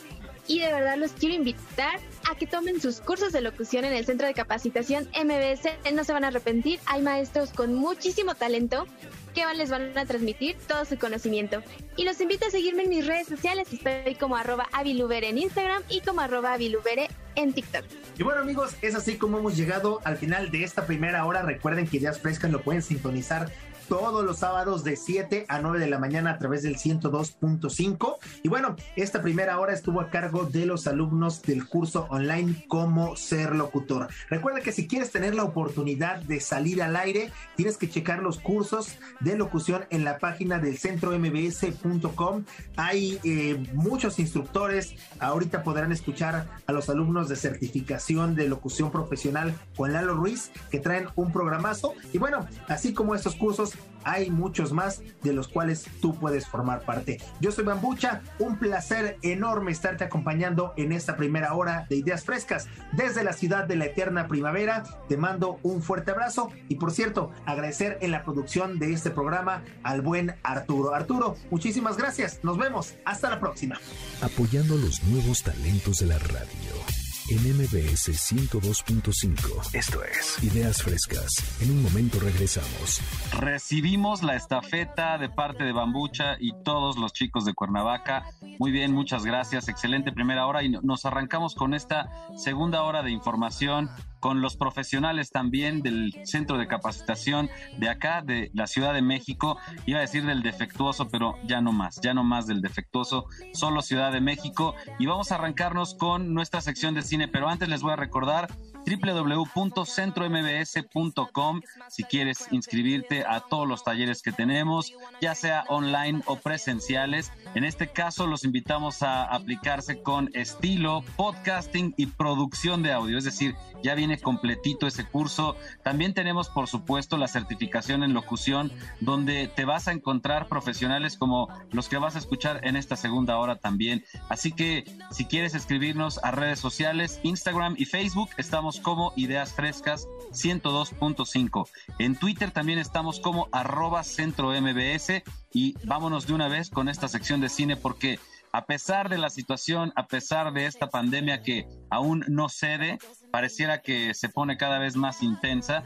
y de verdad los quiero invitar a que tomen sus cursos de locución en el Centro de Capacitación MBS. No se van a arrepentir, hay maestros con muchísimo talento que les van a transmitir todo su conocimiento. Y los invito a seguirme en mis redes sociales, estoy como arroba avilubere en Instagram y como arroba avilubere en TikTok. Y bueno amigos, es así como hemos llegado al final de esta primera hora. Recuerden que Ideas Frescas lo pueden sintonizar todos los sábados de 7 a 9 de la mañana a través del 102.5. Y bueno, esta primera hora estuvo a cargo de los alumnos del curso online Cómo ser locutor. Recuerda que si quieres tener la oportunidad de salir al aire, tienes que checar los cursos de locución en la página del centro mbs.com. Hay eh, muchos instructores. Ahorita podrán escuchar a los alumnos de certificación de locución profesional con Lalo Ruiz que traen un programazo. Y bueno, así como estos cursos, hay muchos más de los cuales tú puedes formar parte. Yo soy Bambucha, un placer enorme estarte acompañando en esta primera hora de Ideas Frescas desde la ciudad de la eterna primavera. Te mando un fuerte abrazo y por cierto, agradecer en la producción de este programa al buen Arturo. Arturo, muchísimas gracias. Nos vemos. Hasta la próxima. Apoyando los nuevos talentos de la radio en MBS 102.5. Esto es Ideas Frescas. En un momento regresamos. Recibimos la estafeta de parte de Bambucha y todos los chicos de Cuernavaca. Muy bien, muchas gracias. Excelente primera hora y nos arrancamos con esta segunda hora de información con los profesionales también del centro de capacitación de acá, de la Ciudad de México. Iba a decir del defectuoso, pero ya no más, ya no más del defectuoso, solo Ciudad de México. Y vamos a arrancarnos con nuestra sección de cine, pero antes les voy a recordar www.centrombs.com si quieres inscribirte a todos los talleres que tenemos, ya sea online o presenciales. En este caso los invitamos a aplicarse con estilo, podcasting y producción de audio, es decir, ya viene completito ese curso. También tenemos, por supuesto, la certificación en locución, donde te vas a encontrar profesionales como los que vas a escuchar en esta segunda hora también. Así que si quieres escribirnos a redes sociales, Instagram y Facebook, estamos como Ideas Frescas 102.5. En Twitter también estamos como arroba centro MBS y vámonos de una vez con esta sección de cine porque a pesar de la situación, a pesar de esta pandemia que aún no cede, pareciera que se pone cada vez más intensa,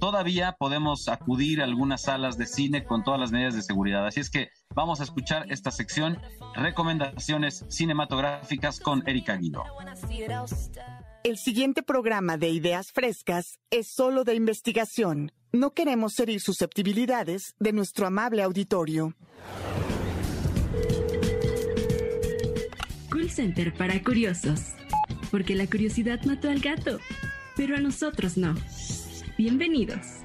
todavía podemos acudir a algunas salas de cine con todas las medidas de seguridad. Así es que vamos a escuchar esta sección, recomendaciones cinematográficas con Erika Guido. El siguiente programa de Ideas Frescas es solo de investigación. No queremos herir susceptibilidades de nuestro amable auditorio. Center para curiosos. Porque la curiosidad mató al gato, pero a nosotros no. Bienvenidos.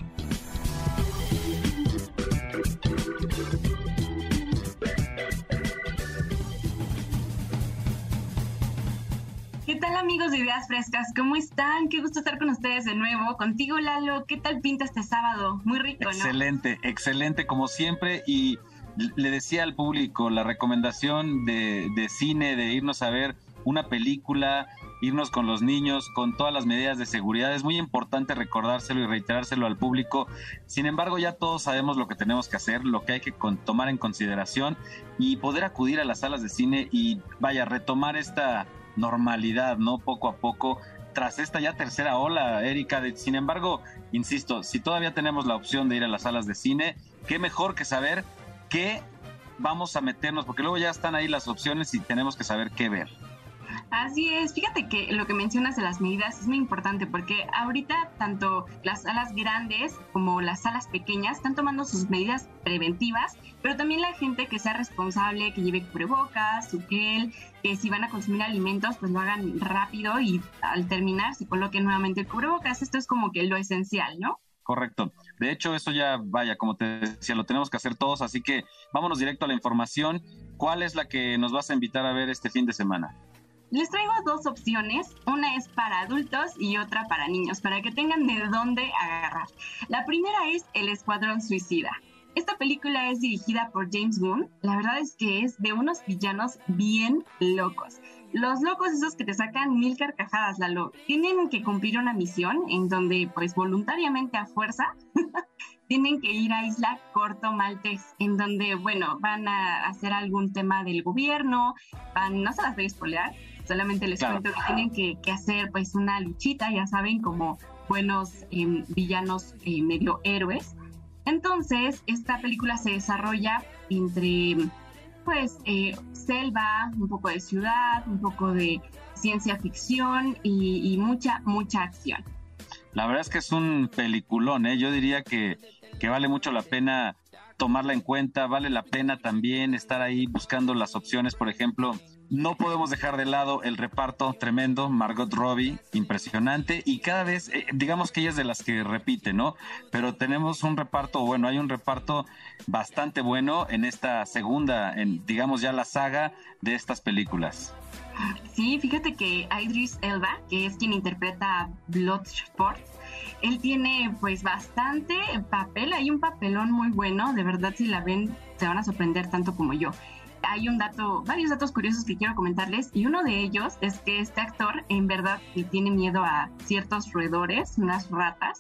¿Qué tal amigos de Ideas Frescas? ¿Cómo están? Qué gusto estar con ustedes de nuevo. Contigo, Lalo, ¿qué tal pinta este sábado? Muy rico, ¿no? Excelente, excelente como siempre y le decía al público la recomendación de, de cine, de irnos a ver una película, irnos con los niños, con todas las medidas de seguridad. Es muy importante recordárselo y reiterárselo al público. Sin embargo, ya todos sabemos lo que tenemos que hacer, lo que hay que tomar en consideración y poder acudir a las salas de cine y vaya, retomar esta normalidad, ¿no? Poco a poco tras esta ya tercera ola, Erika. sin embargo, insisto, si todavía tenemos la opción de ir a las salas de cine, qué mejor que saber qué vamos a meternos, porque luego ya están ahí las opciones y tenemos que saber qué ver. Así es, fíjate que lo que mencionas de las medidas es muy importante porque ahorita tanto las salas grandes como las salas pequeñas están tomando sus medidas preventivas, pero también la gente que sea responsable, que lleve cubrebocas, su gel, que si van a consumir alimentos pues lo hagan rápido y al terminar se coloquen nuevamente el cubrebocas. Esto es como que lo esencial, ¿no? Correcto. De hecho, eso ya, vaya, como te decía, lo tenemos que hacer todos, así que vámonos directo a la información. ¿Cuál es la que nos vas a invitar a ver este fin de semana? Les traigo dos opciones, una es para adultos y otra para niños, para que tengan de dónde agarrar. La primera es El Escuadrón Suicida. Esta película es dirigida por James Gunn. La verdad es que es de unos villanos bien locos. Los locos esos que te sacan mil carcajadas, Lalo, tienen que cumplir una misión en donde, pues voluntariamente a fuerza, tienen que ir a Isla Corto Maltés, en donde, bueno, van a hacer algún tema del gobierno, van, no se las voy a solamente les cuento que tienen que, hacer pues una luchita, ya saben, como buenos em, villanos eh, medio héroes. Entonces, esta película se desarrolla entre pues eh, selva, un poco de ciudad, un poco de ciencia ficción y, mucha, mucha acción. La verdad es que es un peliculón, ¿eh? yo diría que, que vale mucho la pena tomarla en cuenta, vale la pena también estar ahí buscando las opciones, por ejemplo, no podemos dejar de lado el reparto tremendo, Margot Robbie, impresionante, y cada vez, eh, digamos que ella es de las que repite, ¿no? Pero tenemos un reparto, bueno, hay un reparto bastante bueno en esta segunda, en, digamos ya la saga de estas películas. Sí, fíjate que Idris Elba, que es quien interpreta Bloodsport, él tiene pues bastante papel, hay un papelón muy bueno, de verdad si la ven se van a sorprender tanto como yo. Hay un dato, varios datos curiosos que quiero comentarles y uno de ellos es que este actor en verdad tiene miedo a ciertos roedores, unas ratas,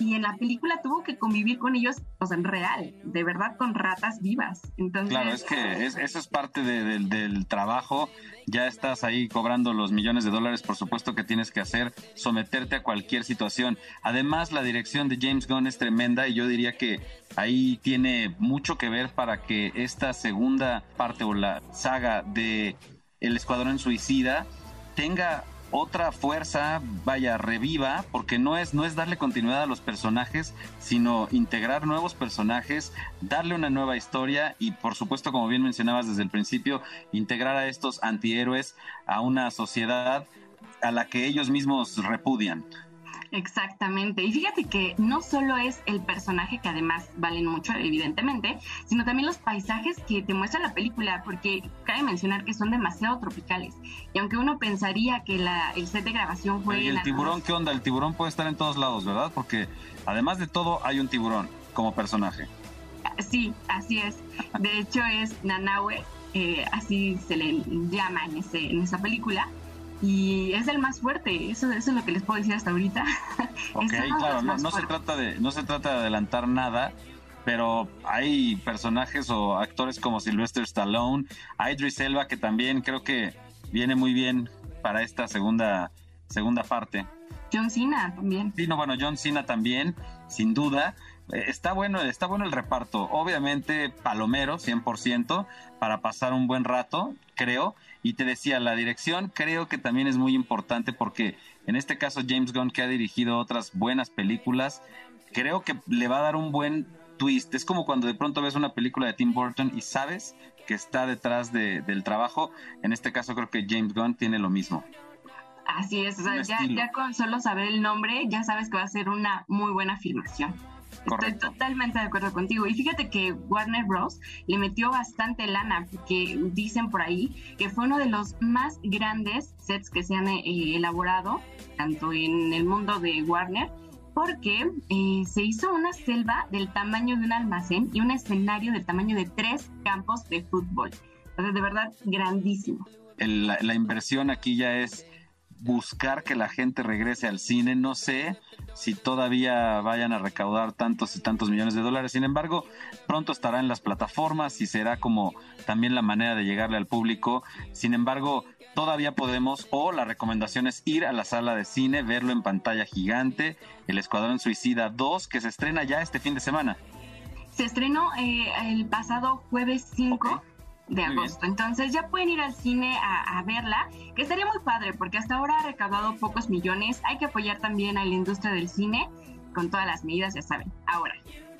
y en la película tuvo que convivir con ellos, o sea, en real, de verdad con ratas vivas. Entonces, claro, es que eso es parte del trabajo. Ya estás ahí cobrando los millones de dólares, por supuesto que tienes que hacer, someterte a cualquier situación. Además, la dirección de James Gunn es tremenda y yo diría que ahí tiene mucho que ver para que esta segunda parte o la saga de El Escuadrón Suicida tenga otra fuerza, vaya, reviva, porque no es, no es darle continuidad a los personajes, sino integrar nuevos personajes, darle una nueva historia y por supuesto, como bien mencionabas desde el principio, integrar a estos antihéroes a una sociedad a la que ellos mismos repudian. Exactamente. Y fíjate que no solo es el personaje que además valen mucho, evidentemente, sino también los paisajes que te muestra la película, porque cabe mencionar que son demasiado tropicales. Y aunque uno pensaría que la, el set de grabación fue... ¿Y el tiburón qué onda? El tiburón puede estar en todos lados, ¿verdad? Porque además de todo hay un tiburón como personaje. Sí, así es. De hecho es Nanawe, eh, así se le llama en, ese, en esa película y es el más fuerte, eso, es lo que les puedo decir hasta ahorita. Ok, claro, no, se trata de, no se trata de adelantar nada, pero hay personajes o actores como Sylvester Stallone, Idris Elba, que también creo que viene muy bien para esta segunda, segunda parte. John Cena también. Sí, no, bueno, John Cena también, sin duda. Eh, está bueno, está bueno el reparto. Obviamente, palomero, 100%, para pasar un buen rato, creo. Y te decía, la dirección creo que también es muy importante porque en este caso James Gunn, que ha dirigido otras buenas películas, creo que le va a dar un buen twist. Es como cuando de pronto ves una película de Tim Burton y sabes que está detrás del trabajo. En este caso creo que James Gunn tiene lo mismo. Así es, o sea, ya, ya, con solo saber el nombre ya sabes que va a ser una muy buena filmación. Estoy totalmente de acuerdo contigo. Y fíjate que Warner Bros. le metió bastante lana, porque dicen por ahí que fue uno de los más grandes sets que se han eh, elaborado, tanto en el mundo de Warner, porque eh, se hizo una selva del tamaño de un almacén y un escenario del tamaño de tres campos de fútbol. Entonces, de verdad, grandísimo. la inversión aquí ya es buscar que la gente regrese al cine. No sé si todavía vayan a recaudar tantos y tantos millones de dólares. Sin embargo, pronto estará en las plataformas y será como también la manera de llegarle al público. Sin embargo, todavía podemos, o la recomendación es ir a la sala de cine, verlo en pantalla gigante, El Escuadrón Suicida 2, que se estrena ya este fin de semana. Se estrenó eh, el pasado jueves 5 de agosto. Entonces ya pueden ir al cine a, verla, que estaría muy padre porque hasta ahora ha recaudado pocos millones. Hay que apoyar también a la industria del cine con todas las medidas, ya saben. Ahora,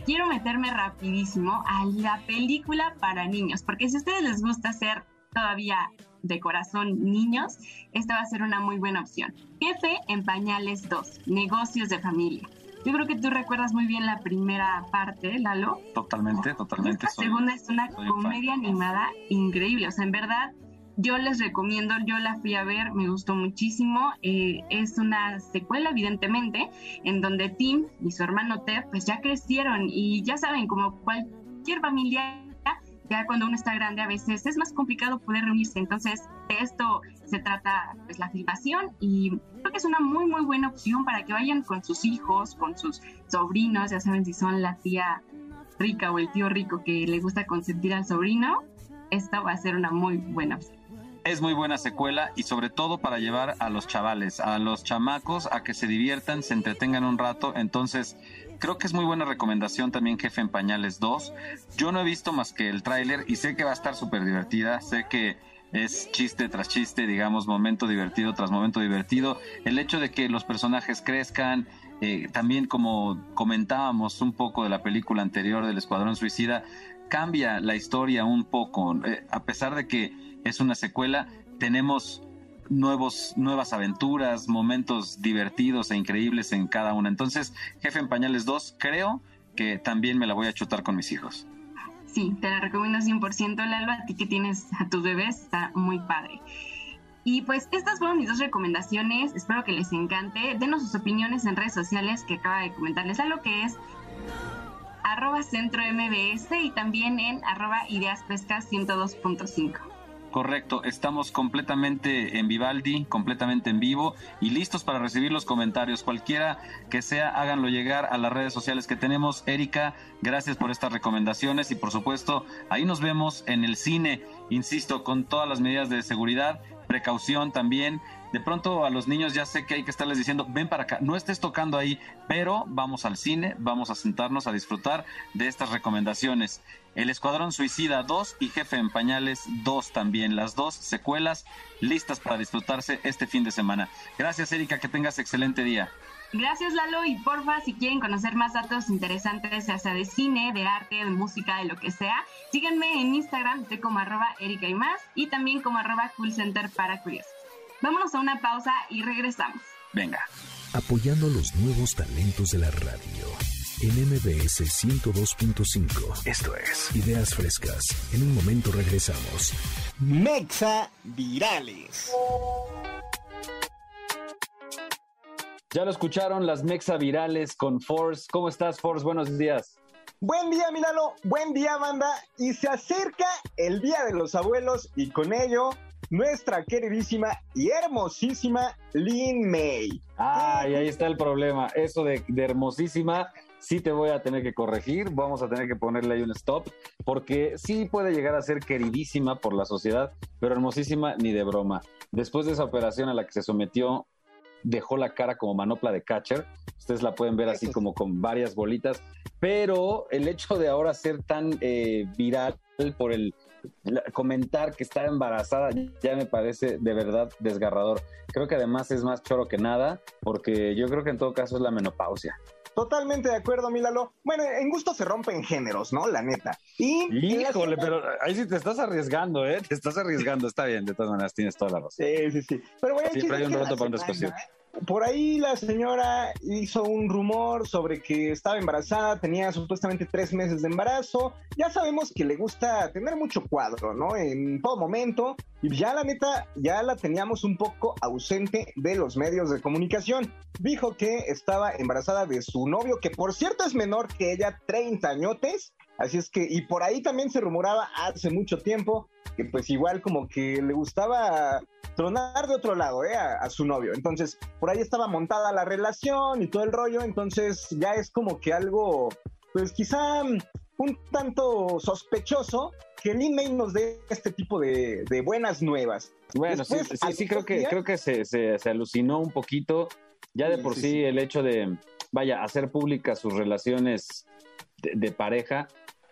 quiero meterme rapidísimo a la película para niños, porque si a ustedes les gusta ser todavía de corazón niños, esta va a ser una muy buena opción. Jefe en Pañales 2, Negocios de Familia. Yo creo que tú recuerdas muy bien la primera parte, Lalo. Totalmente, totalmente. La segunda es una comedia animada increíble. O sea, en verdad, yo les recomiendo, yo la fui a ver, me gustó muchísimo. Eh, es una secuela, evidentemente, en donde Tim y su hermano Ted, pues ya crecieron y ya saben, como cualquier familia ya cuando uno está grande a veces es más complicado poder reunirse. Entonces, de esto se trata pues, la filmación y creo que es una muy, muy buena opción para que vayan con sus hijos, con sus sobrinos, ya saben si son la tía rica o el tío rico que le gusta consentir al sobrino, esta va a ser una muy buena opción. Es muy buena secuela y sobre todo para llevar a los chavales, a los chamacos a que se diviertan, se entretengan un rato. Entonces, creo que es muy buena recomendación también Jefe en Pañales 2. Yo no he visto más que el tráiler y sé que va a estar súper divertida, sé que es chiste tras chiste, digamos, momento divertido tras momento divertido. El hecho de que los personajes crezcan, eh, también como comentábamos un poco de la película anterior del Escuadrón Suicida, cambia la historia un poco. Eh, a pesar de que es una secuela, tenemos nuevos, nuevas aventuras, momentos divertidos e increíbles en cada una. Entonces, Jefe en Pañales 2, creo que también me la voy a chutar con mis hijos. Sí, te la recomiendo 100%, Lalo. A ti que tienes a tus bebés, está muy padre. Y pues estas fueron mis dos recomendaciones. Espero que les encante. Denos sus opiniones en redes sociales que acaba de comentarles a lo que es arroba centro mbs y también en arroba ideas 102.5. Correcto, estamos completamente en Vivaldi, completamente en vivo y listos para recibir los comentarios. Cualquiera que sea, háganlo llegar a las redes sociales que tenemos. Erika, gracias por estas recomendaciones y por supuesto, ahí nos vemos en el cine, insisto, con todas las medidas de seguridad, precaución también de pronto a los niños ya sé que hay que estarles diciendo, ven para acá, no estés tocando ahí, pero vamos al cine, vamos a sentarnos a disfrutar de estas recomendaciones. El Escuadrón Suicida 2 y Jefe en Pañales 2 también, las dos secuelas listas para disfrutarse este fin de semana. Gracias Erika, que tengas excelente día. Gracias Lalo y porfa si quieren conocer más datos interesantes, ya sea de cine, de arte, de música, de lo que sea, síganme en Instagram, estoy como arroba Erika y más y también como arroba Cool Center para curiosos. Vámonos a una pausa y regresamos. Venga. Apoyando los nuevos talentos de la radio. En MBS 102.5. Esto es Ideas Frescas. En un momento regresamos. Mexa Virales. Ya lo escucharon las Mexa Virales con Force. ¿Cómo estás, Force? Buenos días. Buen día, Milano. Buen día, banda. Y se acerca el Día de los Abuelos y con ello nuestra queridísima y hermosísima Lin May. Ay, ahí está el problema. Eso de, hermosísima, sí te voy a tener que corregir. Vamos a tener que ponerle ahí un stop, porque sí puede llegar a ser queridísima por la sociedad, pero hermosísima ni de broma. Después de esa operación a la que se sometió, dejó la cara como manopla de catcher. Ustedes la pueden ver así como con varias bolitas, pero el hecho de ahora ser tan eh, viral por el comentar que está embarazada ya me parece de verdad desgarrador. Creo que además es más choro que nada, porque yo creo que en todo caso es la menopausia. Totalmente de acuerdo, Milalo. Bueno, en gusto se rompen géneros, ¿no? La neta. Y Híjole, pero ahí sí te estás arriesgando, ¿eh? Te estás arriesgando. Está bien, de todas maneras, tienes toda la razón. Sí, sí, sí. Pero bueno, Siempre hay un rato para un por ahí la señora hizo un rumor sobre que estaba embarazada, tenía supuestamente tres meses de embarazo. Ya sabemos que le gusta tener mucho cuadro, ¿no? En todo momento. Y ya la neta, ya la teníamos un poco ausente de los medios de comunicación. Dijo que estaba embarazada de su novio, que por cierto es menor que ella, 30 añotes. Así es que, y por ahí también se rumoraba hace mucho tiempo que pues igual como que le gustaba tronar de otro lado, ¿eh? A, a, su novio. Entonces, por ahí estaba montada la relación y todo el rollo, entonces ya es como que algo, pues quizá un tanto sospechoso que el email nos dé este tipo de, de buenas nuevas. Bueno, Después, sí, sí, sí, creo que, creo que se, se, se alucinó un poquito. Ya de por sí, sí, el hecho de, vaya, hacer públicas sus relaciones de, de pareja,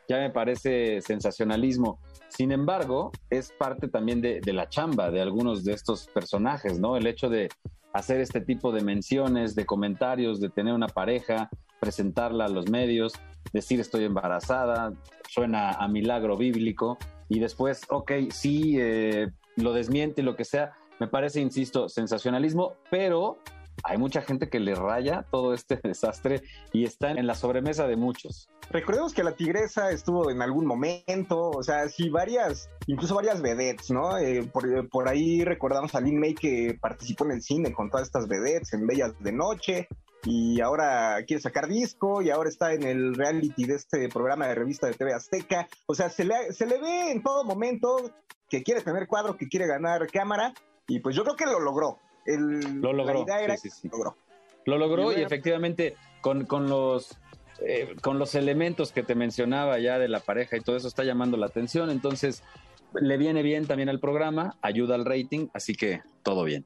ya me parece sensacionalismo. Sin embargo, es parte también de, de, la chamba de algunos de estos personajes, ¿no? El hecho de hacer este tipo de menciones, de comentarios, de tener una pareja, presentarla a los medios, decir estoy embarazada, suena a milagro bíblico, y después, ok, sí, eh, lo desmiente, lo que sea, me parece, insisto, sensacionalismo, pero hay mucha gente que le raya todo este desastre y está en la sobremesa de muchos. Recordemos que la tigresa estuvo en algún momento, o sea, sí, varias, incluso varias vedettes, ¿no? Eh, por, ahí recordamos a Lin May que participó en el cine con todas estas vedettes en Bellas de Noche y ahora quiere sacar disco y ahora está en el reality de este programa de revista de TV Azteca. O sea, se le, se le ve en todo momento que quiere tener cuadro, que quiere ganar cámara y pues yo creo que lo logró. El, lo logró. La idea era sí, sí, sí. Lo logró. Lo logró y, y efectivamente con, con los eh, con los elementos que te mencionaba ya de la pareja y todo eso está llamando la atención. Entonces, le viene bien también al programa, ayuda al rating, así que todo bien.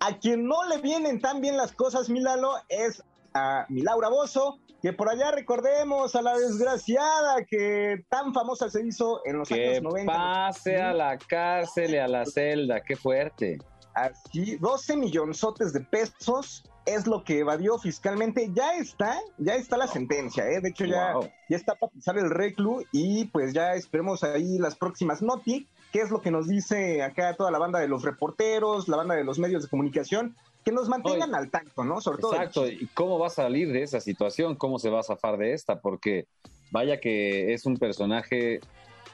A quien no le vienen tan bien las cosas, Milalo, es a mi Laura Bozo, que por allá recordemos a la desgraciada que tan famosa se hizo en los que años 90. Pase a la cárcel y a la celda, qué fuerte. Así, 12 millonzotes de pesos es lo que evadió fiscalmente. Ya está, ya está la sentencia, ¿eh? De hecho, ya, wow. ya está para pisar el reclu y pues ya esperemos ahí las próximas noti, qué es lo que nos dice acá toda la banda de los reporteros, la banda de los medios de comunicación, que nos mantengan Oye, al tanto, ¿no? Sobre todo. Exacto, ¿y cómo va a salir de esa situación? ¿Cómo se va a zafar de esta? Porque vaya que es un personaje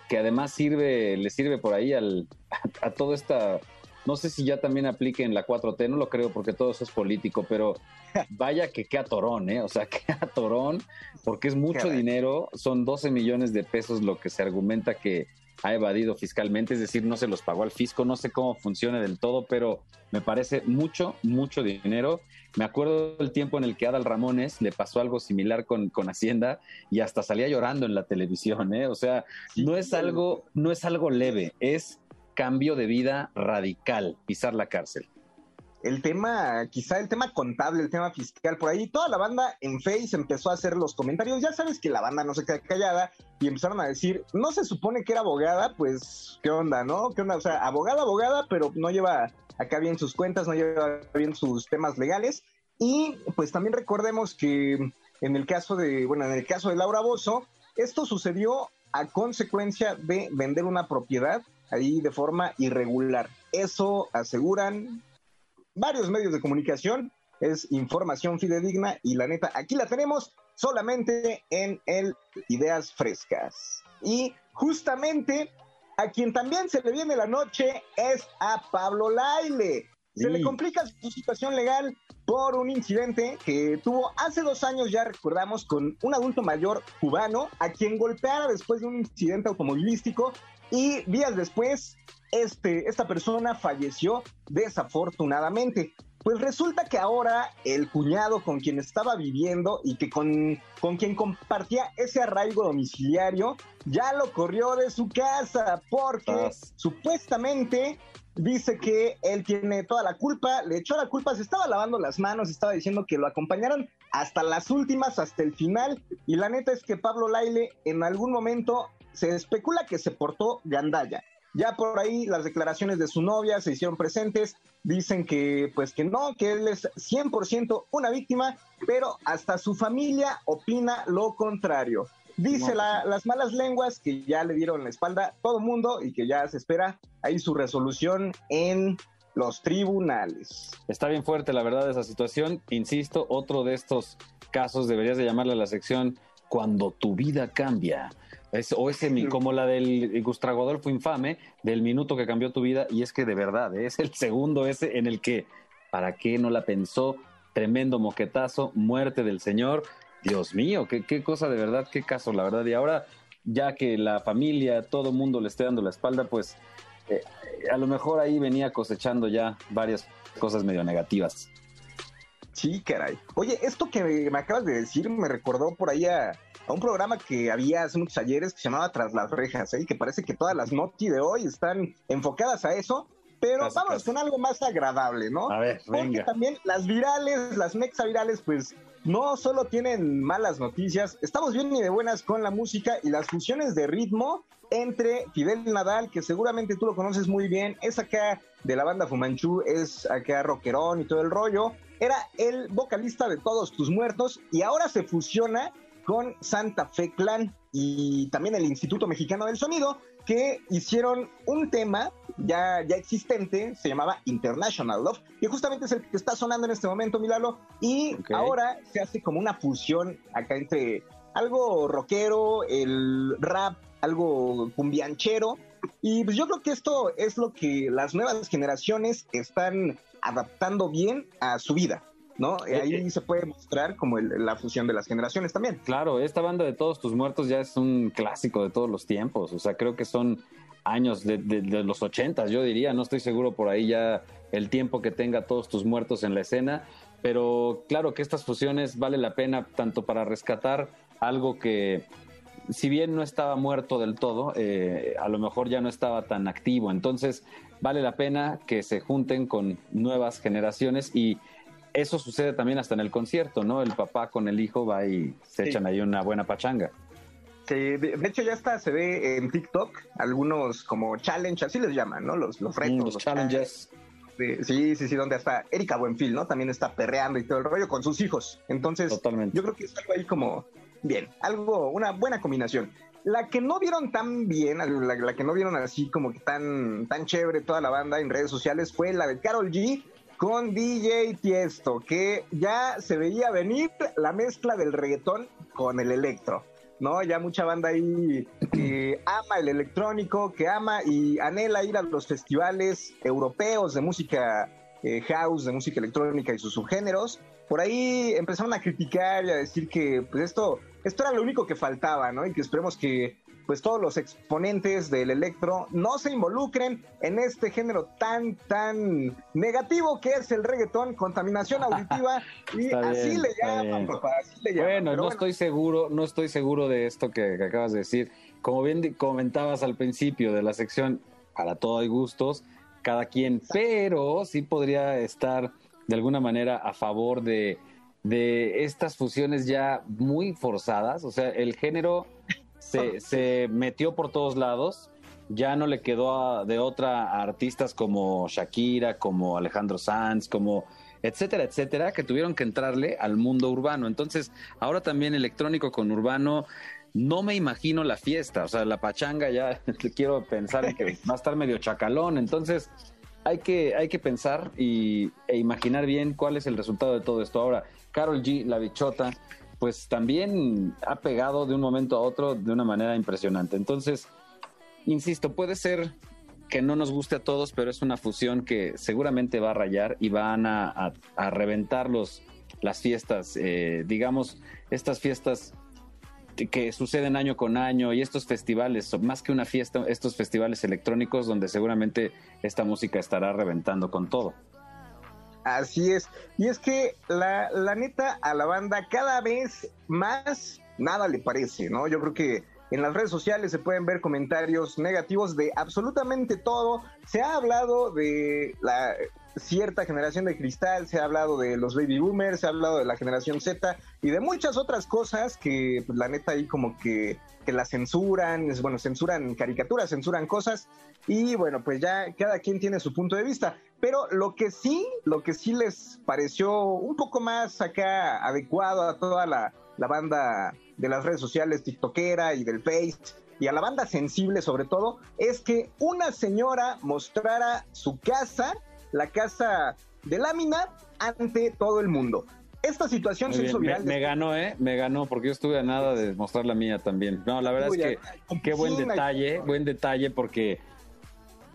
que además sirve, le sirve por ahí al, a, a toda esta no sé si ya también aplique en la 4T, no lo creo porque todo eso es político, pero vaya que qué atorón, ¿eh? O sea, qué atorón, porque es mucho dinero, son 12 millones de pesos lo que se argumenta que ha evadido fiscalmente, es decir, no se los pagó al fisco, no sé cómo funciona del todo, pero me parece mucho, mucho dinero. Me acuerdo del tiempo en el que Adal Ramones le pasó algo similar con, con Hacienda y hasta salía llorando en la televisión, ¿eh? O sea, no es algo, no es algo leve, es cambio de vida radical, pisar la cárcel. El tema, quizá el tema contable, el tema fiscal, por ahí toda la banda en Face empezó a hacer los comentarios. Ya sabes que la banda no se queda callada y empezaron a decir, no se supone que era abogada, pues, ¿qué onda, no? ¿Qué onda? O sea, abogada, abogada, pero no lleva acá bien sus cuentas, no lleva bien sus temas legales. Y pues también recordemos que en el caso de, bueno, en el caso de Laura Bozo, esto sucedió a consecuencia de vender una propiedad ahí de forma irregular. Eso aseguran varios medios de comunicación, es información fidedigna y la neta, aquí la tenemos solamente en el Ideas Frescas. Y justamente a quien también se le viene la noche es a Pablo Laile. Se sí. le complica su situación legal por un incidente que tuvo hace dos años, ya recordamos, con un adulto mayor cubano a quien golpeara después de un incidente automovilístico y días después este, esta persona falleció desafortunadamente. Pues resulta que ahora el cuñado con quien estaba viviendo y que con, con quien compartía ese arraigo domiciliario ya lo corrió de su casa porque ah. supuestamente dice que él tiene toda la culpa, le echó la culpa, se estaba lavando las manos, estaba diciendo que lo acompañaron hasta las últimas, hasta el final. Y la neta es que Pablo Laile en algún momento se especula que se portó gandalla. Ya por ahí las declaraciones de su novia se hicieron presentes, dicen que pues que no, que él es 100% una víctima, pero hasta su familia opina lo contrario. Dice la, las malas lenguas que ya le dieron la espalda a todo mundo y que ya se espera ahí su resolución en los tribunales. Está bien fuerte, la verdad, esa situación. Insisto, otro de estos casos deberías de llamarle a la sección cuando tu vida cambia. O ese, como la del Gustavo Adolfo Infame, del minuto que cambió tu vida, y es que de verdad, es el segundo ese en el que, ¿para qué no la pensó? Tremendo moquetazo, muerte del señor. Dios mío, qué, qué cosa de verdad, qué caso, la verdad. Y ahora, ya que la familia, todo mundo le esté dando la espalda, pues eh, a lo mejor ahí venía cosechando ya varias cosas medio negativas. Sí, caray. Oye, esto que me, acabas de decir me recordó por ahí a, un programa que había hace muchos ayeres que se llamaba Tras las Rejas, ¿eh? y que parece que todas las noti de hoy están enfocadas a eso. Pero vamos con algo más agradable, ¿no? A ver, Porque también las virales, las mexa virales, pues no solo tienen malas noticias, estamos bien y de buenas con la música y las fusiones de ritmo entre Fidel Nadal, que seguramente tú lo conoces muy bien, es acá de la banda Fumanchu, es acá rockerón y todo el rollo, era el vocalista de Todos Tus Muertos y ahora se fusiona con Santa Fe Clan y también el Instituto Mexicano del Sonido, que hicieron un tema ya, ya existente, se llamaba International Love, y justamente es el que está sonando en este momento, Milalo, y ahora se hace como una fusión acá entre algo rockero, el rap, algo cumbianchero, y pues yo creo que esto es lo que las nuevas generaciones están adaptando bien a su vida. ¿No? Eh, Ahí eh. se puede mostrar como la fusión de las generaciones también. Claro, esta banda de Todos tus muertos ya es un clásico de todos los tiempos, o sea, creo que son años de, los ochentas, yo diría, no estoy seguro por ahí ya el tiempo que tenga Todos tus muertos en la escena, pero claro que estas fusiones vale la pena tanto para rescatar algo que si bien no estaba muerto del todo, eh, a lo mejor ya no estaba tan activo. Entonces, vale la pena que se junten con nuevas generaciones y eso sucede también hasta en el concierto, ¿no? El papá con el hijo va y se echan ahí una buena pachanga. Sí, de, hecho ya está, se ve en TikTok algunos como challenge, así les llaman, ¿no? Los, los retos. los, challenges. Sí, sí, sí, donde hasta Erika Buenfil, ¿no? También está perreando y todo el rollo con sus hijos. Entonces, yo creo que es algo ahí como bien, algo, una buena combinación. La que no vieron tan bien, la, la, que no vieron así como que tan, tan chévere toda la banda en redes sociales fue la de Carol G con DJ Tiesto, que ya se veía venir la mezcla del reggaetón con el electro. ¿no? Ya mucha banda ahí que ama el electrónico, que ama y anhela ir a los festivales europeos de música eh, house, de música electrónica y sus subgéneros. Por ahí empezaron a criticar y a decir que pues esto, esto era lo único que faltaba, ¿no? Y que esperemos que pues todos los exponentes del electro no se involucren en este género tan, tan negativo que es el reggaetón, contaminación auditiva, y así, le llaman, papá, así le llaman. Bueno, no estoy seguro, no estoy seguro de esto que, acabas de decir. Como bien comentabas al principio de la sección, para todo hay gustos, cada quien, pero sí podría estar de alguna manera a favor de, de estas fusiones ya muy forzadas. O sea, el género se, metió por todos lados. Ya no le quedó de otra a artistas como Shakira, como Alejandro Sanz, como etcétera, etcétera, que tuvieron que entrarle al mundo urbano. Entonces, ahora también electrónico con urbano, no me imagino la fiesta, o sea, la pachanga ya quiero pensar que va a estar medio chacalón, entonces hay que, hay que pensar y, e imaginar bien cuál es el resultado de todo esto. Ahora, Carol G, la bichota, pues también ha pegado de un momento a otro de una manera impresionante. Entonces, insisto, puede ser que no nos guste a todos, pero es una fusión que seguramente va a rayar y van a, reventar los, las fiestas, eh, digamos, estas fiestas que suceden año con año y estos festivales, más que una fiesta, estos festivales electrónicos donde seguramente esta música estará reventando con todo. Así es. Y es que la, la neta a la banda cada vez más nada le parece, ¿no? Yo creo que en las redes sociales se pueden ver comentarios negativos de absolutamente todo. Se ha hablado de la cierta generación de cristal, se ha hablado de los baby boomers, se ha hablado de la generación Z y de muchas otras cosas que pues, la neta ahí como que, que la censuran, es, bueno, censuran caricaturas, censuran cosas y bueno, pues ya cada quien tiene su punto de vista. Pero lo que sí, lo que sí les pareció un poco más acá adecuado a toda la, la banda de las redes sociales, TikTokera y del Face, y a la banda sensible sobre todo, es que una señora mostrara su casa la casa de lámina ante todo el mundo. Esta situación se hizo viral. Me, ganó, ¿eh? Me ganó porque yo estuve a nada de mostrar la mía también. No, la verdad es que qué buen detalle, buen detalle porque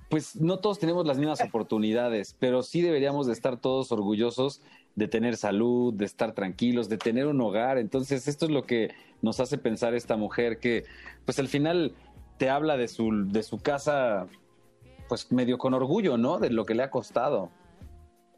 pues no todos tenemos las mismas oportunidades, pero sí deberíamos de estar todos orgullosos de tener salud, de estar tranquilos, de tener un hogar. Entonces, esto es lo que nos hace pensar esta mujer que, pues al final te habla de su, de su casa, pues medio con orgullo, ¿no? De lo que le ha costado.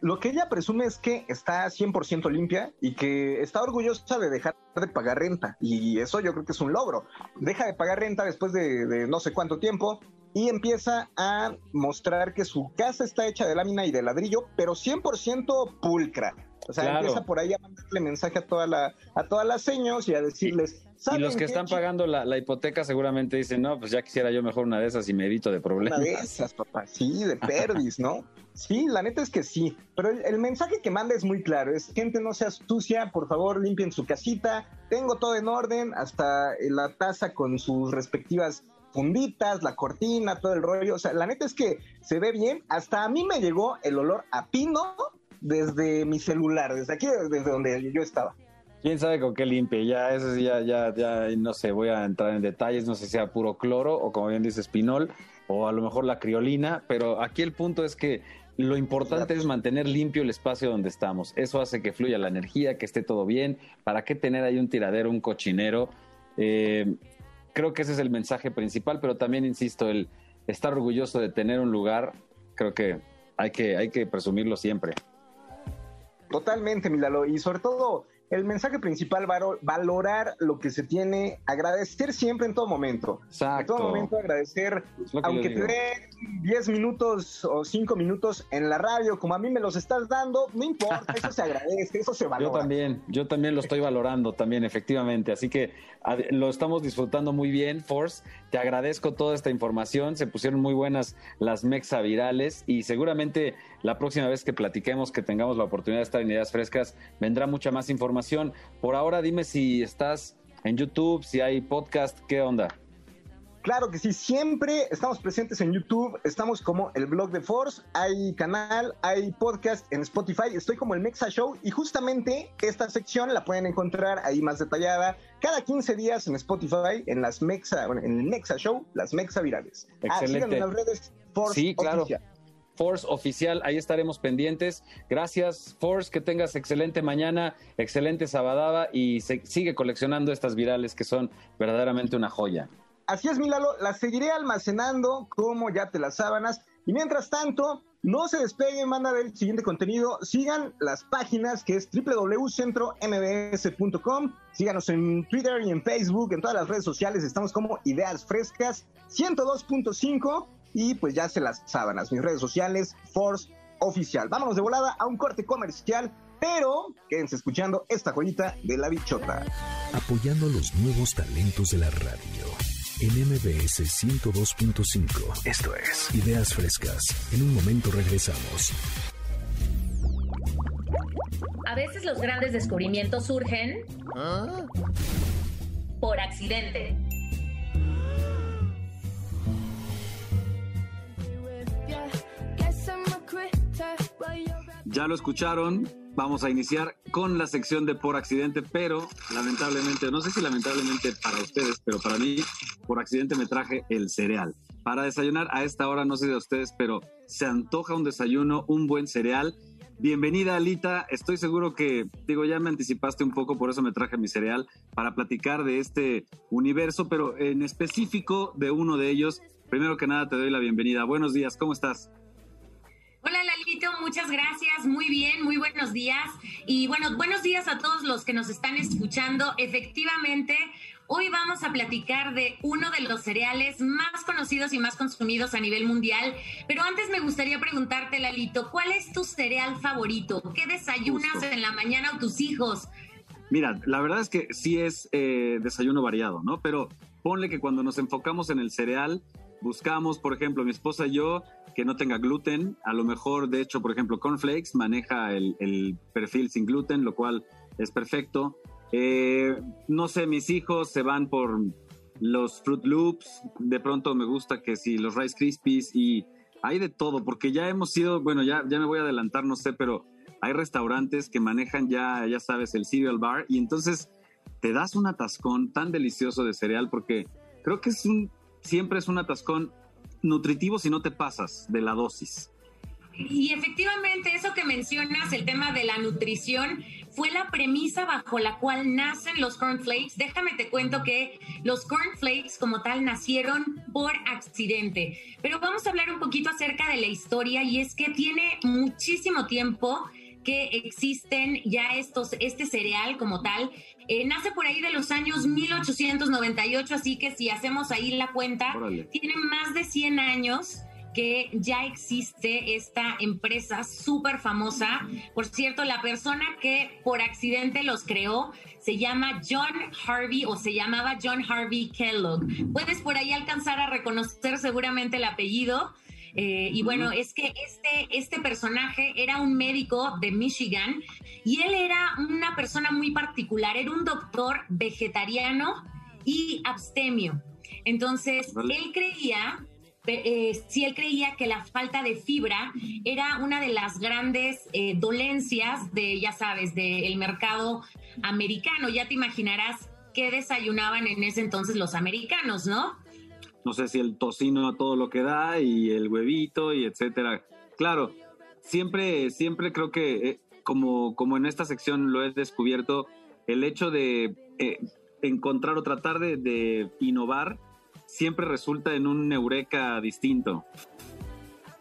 Lo que ella presume es que está 100% limpia y que está orgullosa de dejar de pagar renta. Y eso yo creo que es un logro. Deja de pagar renta después de, de no sé cuánto tiempo y empieza a mostrar que su casa está hecha de lámina y de ladrillo, pero 100% pulcra. O sea, empieza por ahí a mandarle mensaje a toda la, a todas las seños y a decirles. Y los que están pagando la, hipoteca seguramente dicen, no, pues ya quisiera yo mejor una de esas y me evito de problemas. Una de esas, papá, sí, de perdis, ¿no? Sí, la neta es que sí. Pero el, mensaje que manda es muy claro: es gente no sea sucia, por favor limpien su casita. Tengo todo en orden, hasta la taza con sus respectivas funditas, la cortina, todo el rollo. O sea, la neta es que se ve bien. Hasta a mí me llegó el olor a pino desde mi celular, desde aquí, desde donde yo estaba. ¿Quién sabe con qué limpie? Ya, eso sí, ya, ya, ya, no sé, voy a entrar en detalles, no sé si sea puro cloro o como bien dice Spinol, o a lo mejor la criolina, pero aquí el punto es que lo importante es mantener limpio el espacio donde estamos. Eso hace que fluya la energía, que esté todo bien. ¿Para qué tener ahí un tiradero, un cochinero? Eh, creo que ese es el mensaje principal, pero también insisto, el estar orgulloso de tener un lugar, creo que hay que, hay que presumirlo siempre. Totalmente, Milalo. Y sobre todo, el mensaje principal, valorar lo que se tiene, agradecer siempre en todo momento. En todo momento agradecer, aunque te dé 10 minutos o 5 minutos en la radio, como a mí me los estás dando, no importa, eso se agradece, eso se valora. Yo también, yo también lo estoy valorando también, efectivamente. Así que lo estamos disfrutando muy bien, Force. Te agradezco toda esta información, se pusieron muy buenas las mexa virales y seguramente la próxima vez que platiquemos, que tengamos la oportunidad de estar en Ideas Frescas, vendrá mucha más información. Por ahora, dime si estás en YouTube, si hay podcast, ¿qué onda? Claro que sí, siempre estamos presentes en YouTube, estamos como el blog de Force, hay canal, hay podcast en Spotify, estoy como el Mexa Show y justamente esta sección la pueden encontrar ahí más detallada cada 15 días en Spotify, en las Mexa, en el Mexa Show, las Mexa virales. Ah, Excelente. en las redes Force sí, claro. Force Oficial, ahí estaremos pendientes. Gracias, Force, que tengas excelente mañana, excelente sabadaba y sigue coleccionando estas virales que son verdaderamente una joya. Así es, Milalo, las seguiré almacenando como ya te las sábanas. Y mientras tanto, no se despeguen, manda del siguiente contenido. Sigan las páginas que es www.centrombs.com. Síganos en Twitter y en Facebook, en todas las redes sociales. Estamos como Ideas Frescas 102.5 y pues ya se las sábanas. Mis redes sociales, Force Oficial. Vámonos de volada a un corte comercial, pero quédense escuchando esta joyita de la bichota. Apoyando los nuevos talentos de la radio. En MBS 102.5. Esto es Ideas Frescas. En un momento regresamos. A veces los grandes descubrimientos surgen por accidente. Ya lo escucharon, vamos a iniciar con la sección de por accidente, pero lamentablemente, no sé si lamentablemente para ustedes, pero para mí, por accidente me traje el cereal. Para desayunar a esta hora, no sé de ustedes, pero se antoja un desayuno, un buen cereal. Bienvenida, Alita. Estoy seguro que, digo, ya me anticipaste un poco, por eso me traje mi cereal, para platicar de este universo, pero en específico de uno de ellos. Primero que nada, te doy la bienvenida. Buenos días, ¿cómo estás? Hola Lalito, muchas gracias, muy bien, muy buenos días. Y bueno, buenos días a todos los que nos están escuchando. Efectivamente, hoy vamos a platicar de uno de los cereales más conocidos y más consumidos a nivel mundial. Pero antes me gustaría preguntarte, Lalito, ¿cuál es tu cereal favorito? ¿Qué desayunas en la mañana o tus hijos? Mira, la verdad es que sí es eh, desayuno variado, ¿no? Pero ponle que cuando nos enfocamos en el cereal, buscamos, por ejemplo, mi esposa y yo, que no tenga gluten. A lo mejor, de hecho, por ejemplo, Cornflakes maneja el, perfil sin gluten, lo cual es perfecto. Eh, no sé, mis hijos se van por los Fruit Loops. De pronto me gusta que si los Rice Krispies y hay de todo, porque ya hemos sido, bueno, ya, ya me voy a adelantar, no sé, pero hay restaurantes que manejan ya, ya sabes, el cereal bar y entonces te das un atascón tan delicioso de cereal porque creo que es un, siempre es un atascón nutritivo si no te pasas de la dosis. Y efectivamente, eso que mencionas, el tema de la nutrición, fue la premisa bajo la cual nacen los cornflakes. Déjame te cuento que los cornflakes como tal nacieron por accidente. Pero vamos a hablar un poquito acerca de la historia y es que tiene muchísimo tiempo que existen ya estos, este cereal como tal. Eh, nace por ahí de los años 1898, así que si hacemos ahí la cuenta, tiene más de 100 años que ya existe esta empresa súper famosa. Por cierto, la persona que por accidente los creó se llama John Harvey o se llamaba John Harvey Kellogg. Puedes por ahí alcanzar a reconocer seguramente el apellido. Eh, y bueno, es que este, este personaje era un médico de Michigan y él era una persona muy particular, era un doctor vegetariano y abstemio. Entonces, él creía eh, si él creía que la falta de fibra era una de las grandes eh, dolencias de, ya sabes, del mercado americano. Ya te imaginarás qué desayunaban en ese entonces los americanos, ¿no? No sé si el tocino a todo lo que da y el huevito y etcétera. Claro, siempre, siempre creo que eh, como, como en esta sección lo he descubierto, el hecho de encontrar o tratar de innovar siempre resulta en un eureka distinto.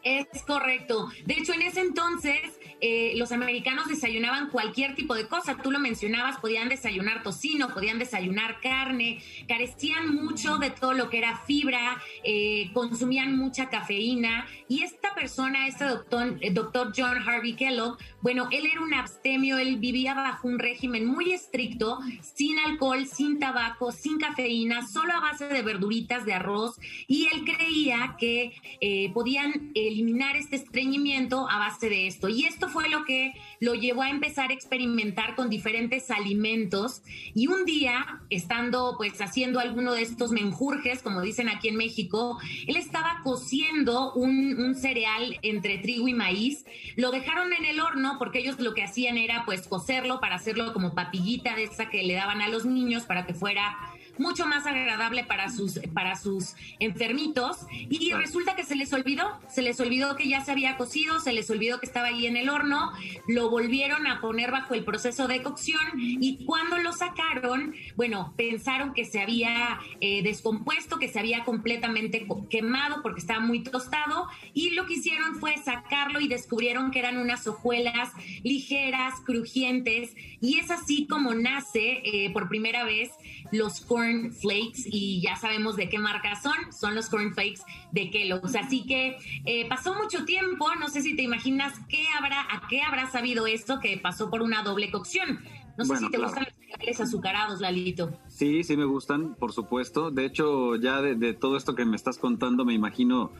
Es correcto. De hecho, en ese entonces eh, los americanos desayunaban cualquier tipo de cosa. Tú lo mencionabas, podían desayunar tocino, podían desayunar carne, carecían mucho de todo lo que era fibra, eh, consumían mucha cafeína. Y esta persona, este doctor, el doctor John Harvey Kellogg, bueno, él era un abstemio, él vivía bajo un régimen muy estricto, sin alcohol, sin tabaco, sin cafeína, solo a base de verduritas, de arroz. Y él creía que eh, podían eliminar este estreñimiento a base de esto. Y esto fue lo que lo llevó a empezar a experimentar con diferentes alimentos. Y un día, estando pues haciendo alguno de estos menjurjes, como dicen aquí en México, él estaba cociendo un, un cereal entre trigo y maíz. Lo dejaron en el horno porque ellos lo que hacían era pues cocerlo para hacerlo como papillita de esa que le daban a los niños para que fuera mucho más agradable para sus, para sus enfermitos. Y resulta que se les olvidó, se les olvidó que ya se había cocido, se les olvidó que estaba ahí en el horno, lo volvieron a poner bajo el proceso de cocción y cuando lo sacaron, bueno, pensaron que se había eh, descompuesto, que se había completamente quemado porque estaba muy tostado y lo que hicieron fue sacarlo y descubrieron que eran unas hojuelas ligeras, crujientes y es así como nace eh, por primera vez los corn flakes y ya sabemos de qué marca son, son los corn flakes de Kellogg's. Así que eh, pasó mucho tiempo, no sé si te imaginas qué habrá, a qué habrá sabido esto que pasó por una doble cocción. No sé si te gustan los cereales azucarados, Lalito. Sí, sí me gustan, por supuesto. De hecho, ya de, todo esto que me estás contando, me imagino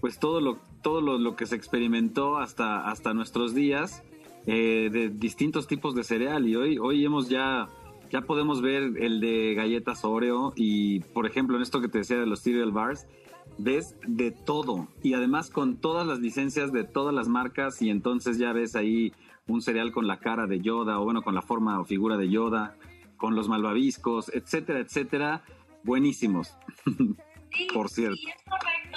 pues todo lo, todo lo, que se experimentó hasta, hasta nuestros días eh, de distintos tipos de cereal. Y hoy, hoy hemos ya ya podemos ver el de galletas Oreo y, por ejemplo, en esto que te decía de los cereal bars, ves de todo y además con todas las licencias de todas las marcas y entonces ya ves ahí un cereal con la cara de Yoda o bueno, con la forma o figura de Yoda, con los malvaviscos, etcétera, etcétera, buenísimos. por cierto. Sí, es correcto.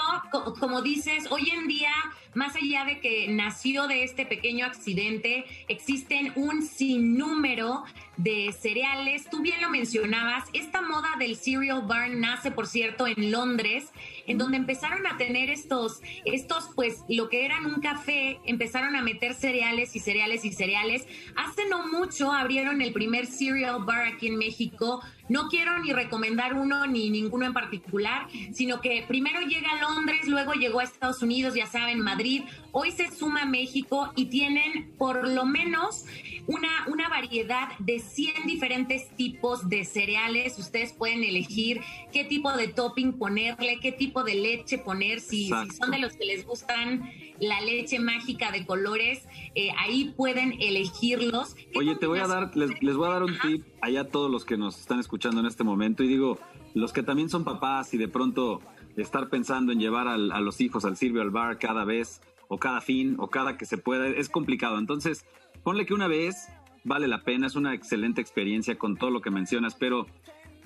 Como dices, hoy en día, más allá de que nació de este pequeño accidente, existen un sinnúmero de cereales. Tú bien lo mencionabas, esta moda del cereal bar nace, por cierto, en Londres, en donde empezaron a tener estos, estos, pues, lo que eran un café, empezaron a meter cereales y cereales y cereales. Hace no mucho abrieron el primer cereal bar aquí en México. No quiero ni recomendar uno ni ninguno en particular, sino que primero llega a Londres, luego llegó a Estados Unidos, ya saben, Madrid, hoy se suma a México y tienen por lo menos una, una variedad de 100 diferentes tipos de cereales. Ustedes pueden elegir qué tipo de topping ponerle, qué tipo de leche poner, si, son de los que les gustan la leche mágica de colores, eh, ahí pueden elegirlos. Oye, te voy a dar, les, les, voy a dar un tip allá a todos los que nos están escuchando en este momento y digo, los que también son papás y de pronto estar pensando en llevar a los hijos al Silvio al bar cada vez o cada fin o cada que se pueda, es complicado. Entonces, ponle que una vez vale la pena, es una excelente experiencia con todo lo que mencionas, pero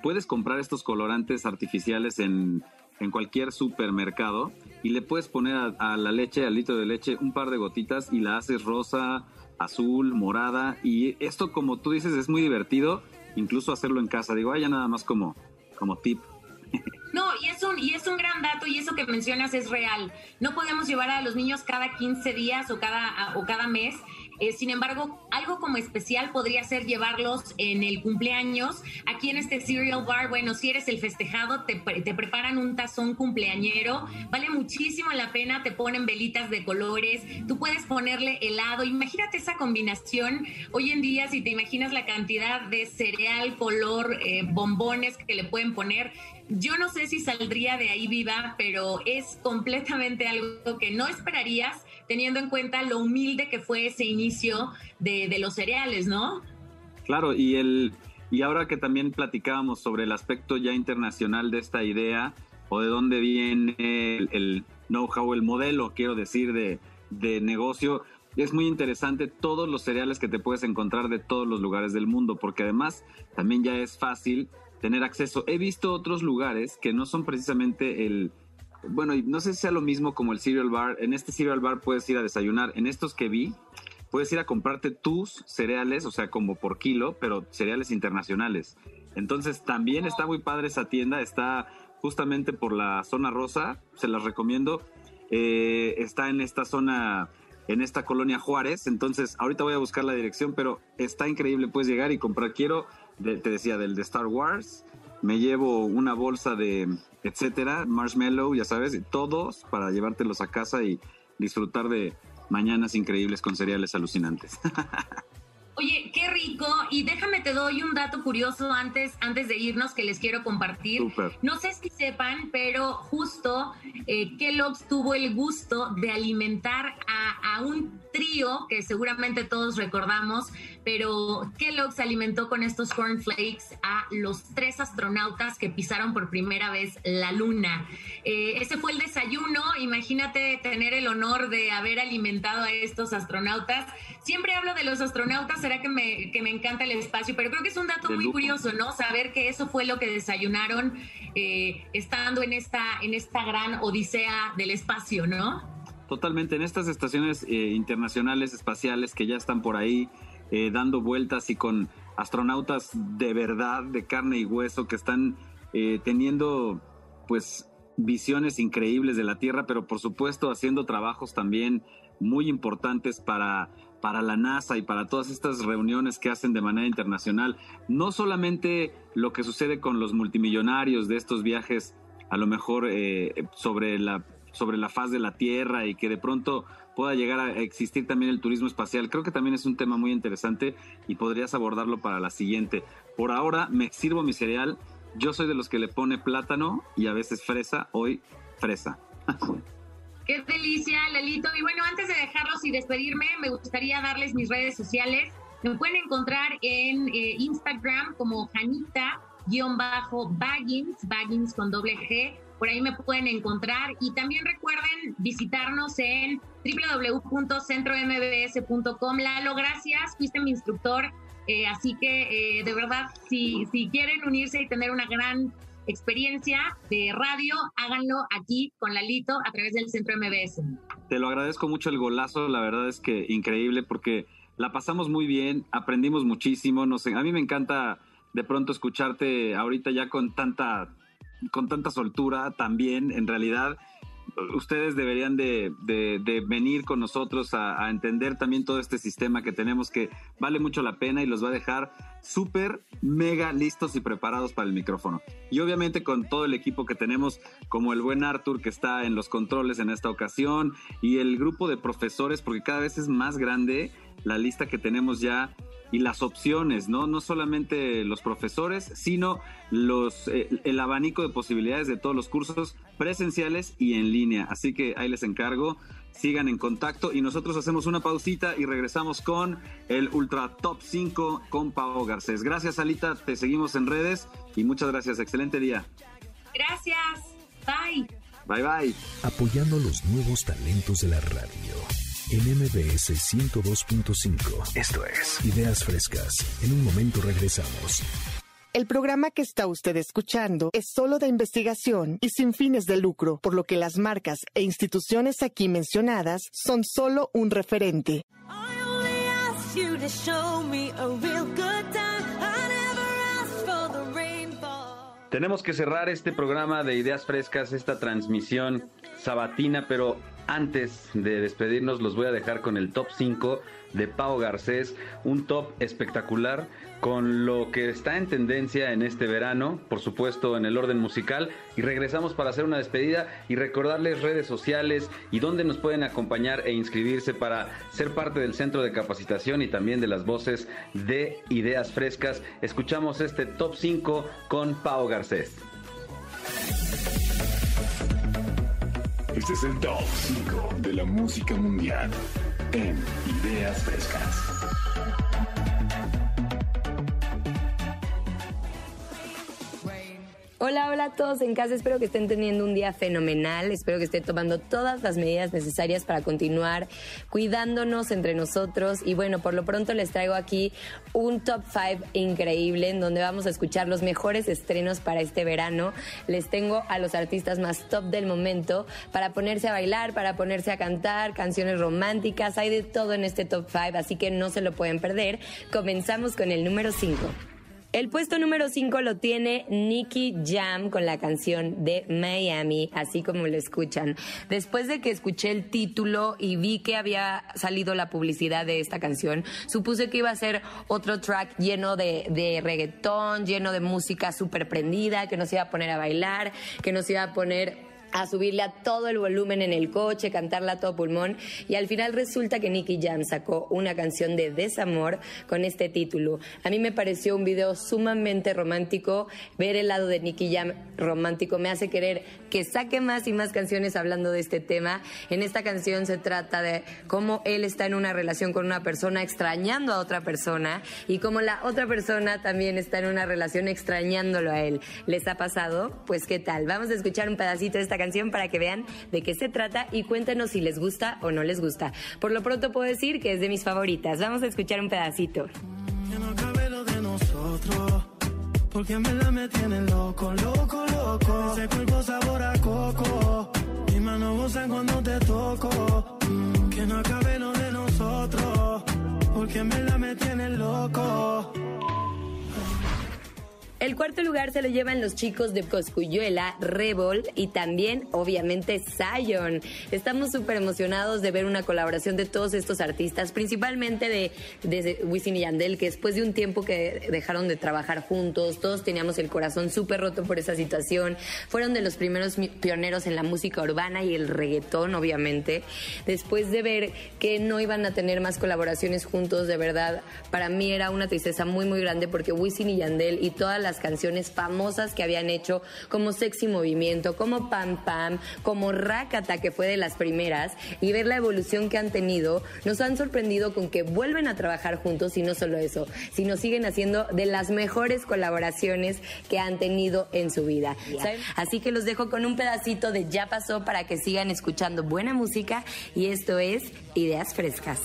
puedes comprar estos colorantes artificiales en, en cualquier supermercado y le puedes poner a, la leche, al litro de leche, un par de gotitas y la haces rosa, azul, morada. Y esto, como tú dices, es muy divertido, incluso hacerlo en casa. Digo, ya nada más como, como tip. No, y es, un, y es un gran dato y eso que mencionas es real. No podemos llevar a los niños cada 15 días o cada, o cada mes eh, sin embargo, algo como especial podría ser llevarlos en el cumpleaños. Aquí en este Cereal Bar, bueno, si eres el festejado, te, te preparan un tazón cumpleañero. Vale muchísimo la pena, te ponen velitas de colores, tú puedes ponerle helado. Imagínate esa combinación. Hoy en día, si te imaginas la cantidad de cereal, color, eh, bombones que le pueden poner, yo no sé si saldría de ahí viva, pero es completamente algo que no esperarías teniendo en cuenta lo humilde que fue ese inicio de, los cereales, ¿no? Claro, y el y ahora que también platicábamos sobre el aspecto ya internacional de esta idea o de dónde viene el, know-how, el modelo, quiero decir, de, de negocio, es muy interesante todos los cereales que te puedes encontrar de todos los lugares del mundo, porque además también ya es fácil tener acceso. He visto otros lugares que no son precisamente el, bueno, no sé si sea lo mismo como el cereal bar. En este cereal bar puedes ir a desayunar. En estos que vi, puedes ir a comprarte tus cereales, o sea, como por kilo, pero cereales internacionales. Entonces también está muy padre esa tienda. Está justamente por la zona rosa. Se las recomiendo. Eh, está en esta zona, en esta colonia Juárez. Entonces, ahorita voy a buscar la dirección, pero está increíble. Puedes llegar y comprar. Quiero, te decía, del de Star Wars. Me llevo una bolsa de etcétera, marshmallow, ya sabes, todos para llevártelos a casa y disfrutar de mañanas increíbles con cereales alucinantes. Oye, qué rico. Y déjame te doy un dato curioso antes, antes de irnos que les quiero compartir. No sé si sepan, pero justo eh, Kellogg's tuvo el gusto de alimentar a, a un trío que seguramente todos recordamos, pero Kellogg's alimentó con estos cornflakes a los tres astronautas que pisaron por primera vez la luna. Eh, ese fue el desayuno, imagínate tener el honor de haber alimentado a estos astronautas. Siempre hablo de los astronautas, será que me, que me encanta el espacio, pero creo que es un dato muy curioso, ¿no? Saber que eso fue lo que desayunaron eh, estando en esta, en esta gran odisea del espacio, ¿no? Totalmente, en estas estaciones eh, internacionales espaciales que ya están por ahí eh, dando vueltas y con astronautas de verdad, de carne y hueso, que están teniendo pues visiones increíbles de la Tierra, pero por supuesto haciendo trabajos también muy importantes para, para la NASA y para todas estas reuniones que hacen de manera internacional. No solamente lo que sucede con los multimillonarios de estos viajes, a lo mejor sobre la sobre la faz de la Tierra y que de pronto pueda llegar a existir también el turismo espacial. Creo que también es un tema muy interesante y podrías abordarlo para la siguiente. Por ahora me sirvo mi cereal. Yo soy de los que le pone plátano y a veces fresa. Hoy fresa. Qué delicia, Lalito. Y bueno, antes de dejarlos y despedirme, me gustaría darles mis redes sociales. Me pueden encontrar en eh, Instagram como Janita-Baggins, Baggins con doble G por ahí me pueden encontrar y también recuerden visitarnos en www.centrombs.com. Lalo, gracias, fuiste mi instructor, eh, así que eh, de verdad, si, si quieren unirse y tener una gran experiencia de radio, háganlo aquí con Lalito a través del Centro MBS. Te lo agradezco mucho el golazo, la verdad es que increíble porque la pasamos muy bien, aprendimos muchísimo, no sé, a mí me encanta de pronto escucharte ahorita ya con tanta con tanta soltura también, en realidad ustedes deberían de, venir con nosotros a, entender también todo este sistema que tenemos que vale mucho la pena y los va a dejar súper, mega listos y preparados para el micrófono. Y obviamente con todo el equipo que tenemos, como el buen Arthur que está en los controles en esta ocasión y el grupo de profesores, porque cada vez es más grande la lista que tenemos ya y las opciones, ¿no? No solamente los profesores, sino los, eh, el abanico de posibilidades de todos los cursos presenciales y en línea. Así que ahí les encargo, sigan en contacto y nosotros hacemos una pausita y regresamos con el Ultra Top 5 con Pau Garcés. Gracias, Alita, te seguimos en redes y muchas gracias. Excelente día. Gracias. Bye. Bye bye. Apoyando los nuevos talentos de la radio. En MBS 102.5. Esto es Ideas Frescas. En un momento regresamos. El programa que está usted escuchando es solo de investigación y sin fines de lucro, por lo que las marcas e instituciones aquí mencionadas son solo un referente. Tenemos que cerrar este programa de Ideas Frescas, esta transmisión sabatina, pero antes de despedirnos los voy a dejar con el top 5 de Pau Garcés, un top espectacular con lo que está en tendencia en este verano, por supuesto en el orden musical, y regresamos para hacer una despedida y recordarles redes sociales y dónde nos pueden acompañar e inscribirse para ser parte del centro de capacitación y también de las voces de ideas frescas. Escuchamos este top 5 con Pau Garcés. Este es el top 5 de la música mundial en Ideas Frescas. Hola, hola a todos en casa. Espero que estén teniendo un día fenomenal. Espero que estén tomando todas las medidas necesarias para continuar cuidándonos entre nosotros. Y bueno, por lo pronto les traigo aquí un top 5 increíble en donde vamos a escuchar los mejores estrenos para este verano. Les tengo a los artistas más top del momento para ponerse a bailar, para ponerse a cantar, canciones románticas. Hay de todo en este top 5, así que no se lo pueden perder. Comenzamos con el número 5. El puesto número 5 lo tiene Nicky Jam con la canción de Miami, así como lo escuchan. Después de que escuché el título y vi que había salido la publicidad de esta canción, supuse que iba a ser otro track lleno de, reggaetón, lleno de música súper prendida, que nos iba a poner a bailar, que nos iba a poner a subirle a todo el volumen en el coche, cantarla a todo pulmón y al final resulta que Nicky Jam sacó una canción de desamor con este título. A mí me pareció un video sumamente romántico, ver el lado de Nicky Jam romántico me hace querer que saque más y más canciones hablando de este tema. En esta canción se trata de cómo él está en una relación con una persona extrañando a otra persona y cómo la otra persona también está en una relación extrañándolo a él. ¿Les ha pasado? Pues qué tal. Vamos a escuchar un pedacito de esta canción para que vean de qué se trata y cuéntenos si les gusta o no les gusta. Por lo pronto puedo decir que es de mis favoritas. Vamos a escuchar un pedacito. Nosotros. Porque en verdad me tienen loco, loco, loco. Ese cuerpo sabor a coco. Mis manos gozan cuando te toco. Mm, que no acabe lo de nosotros. Porque en verdad me tienen loco. El cuarto lugar se lo llevan los chicos de Coscuyuela, Revol y también, obviamente, Zion. Estamos súper emocionados de ver una colaboración de todos estos artistas, principalmente de, de Wisin y Yandel, que después de un tiempo que dejaron de trabajar juntos, todos teníamos el corazón súper roto por esa situación. Fueron de los primeros pioneros en la música urbana y el reggaetón, obviamente. Después de ver que no iban a tener más colaboraciones juntos, de verdad, para mí era una tristeza muy, muy grande porque Wisin y Yandel y todas las canciones famosas que habían hecho, como Sexy Movimiento, como Pam Pam, como Rakata, que fue de las primeras, y ver la evolución que han tenido, nos han sorprendido con que vuelven a trabajar juntos y no solo eso, sino siguen haciendo de las mejores colaboraciones que han tenido en su vida. Así que los dejo con un pedacito de Ya pasó para que sigan escuchando buena música y esto es Ideas Frescas.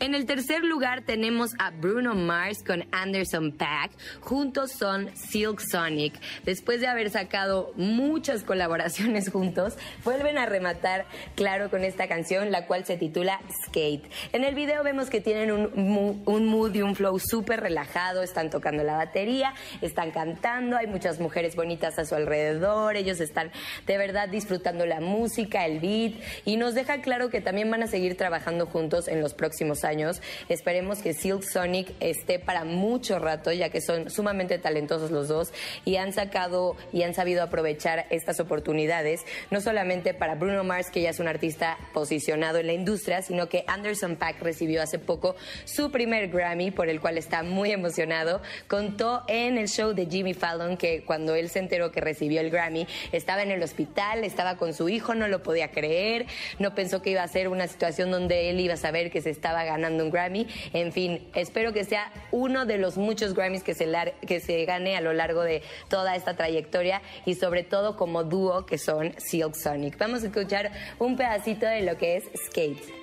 En el tercer lugar tenemos a Bruno Mars con Anderson Pack. Juntos son Silk Sonic. Después de haber sacado muchas colaboraciones juntos, vuelven a rematar, claro, con esta canción, la cual se titula Skate. En el video vemos que tienen un, mood y un flow súper relajado. Están tocando la batería, están cantando, hay muchas mujeres bonitas a su alrededor. Ellos están de verdad disfrutando la música, el beat. Y nos deja claro que también van a seguir trabajando juntos en los próximos años años. Esperemos que Silk Sonic esté para mucho rato, ya que son sumamente talentosos los dos y han sacado y han sabido aprovechar estas oportunidades, no solamente para Bruno Mars, que ya es un artista posicionado en la industria, sino que Anderson Pack recibió hace poco su primer Grammy, por el cual está muy emocionado. Contó en el show de Jimmy Fallon que cuando él se enteró que recibió el Grammy, estaba en el hospital, estaba con su hijo, no lo podía creer, no pensó que iba a ser una situación donde él iba a saber que se estaba ganando un Grammy. En fin, espero que sea uno de los muchos Grammys que se, que se gane a lo largo de toda esta trayectoria y sobre todo como dúo que son Silk Sonic. Vamos a escuchar un pedacito de lo que es Skate.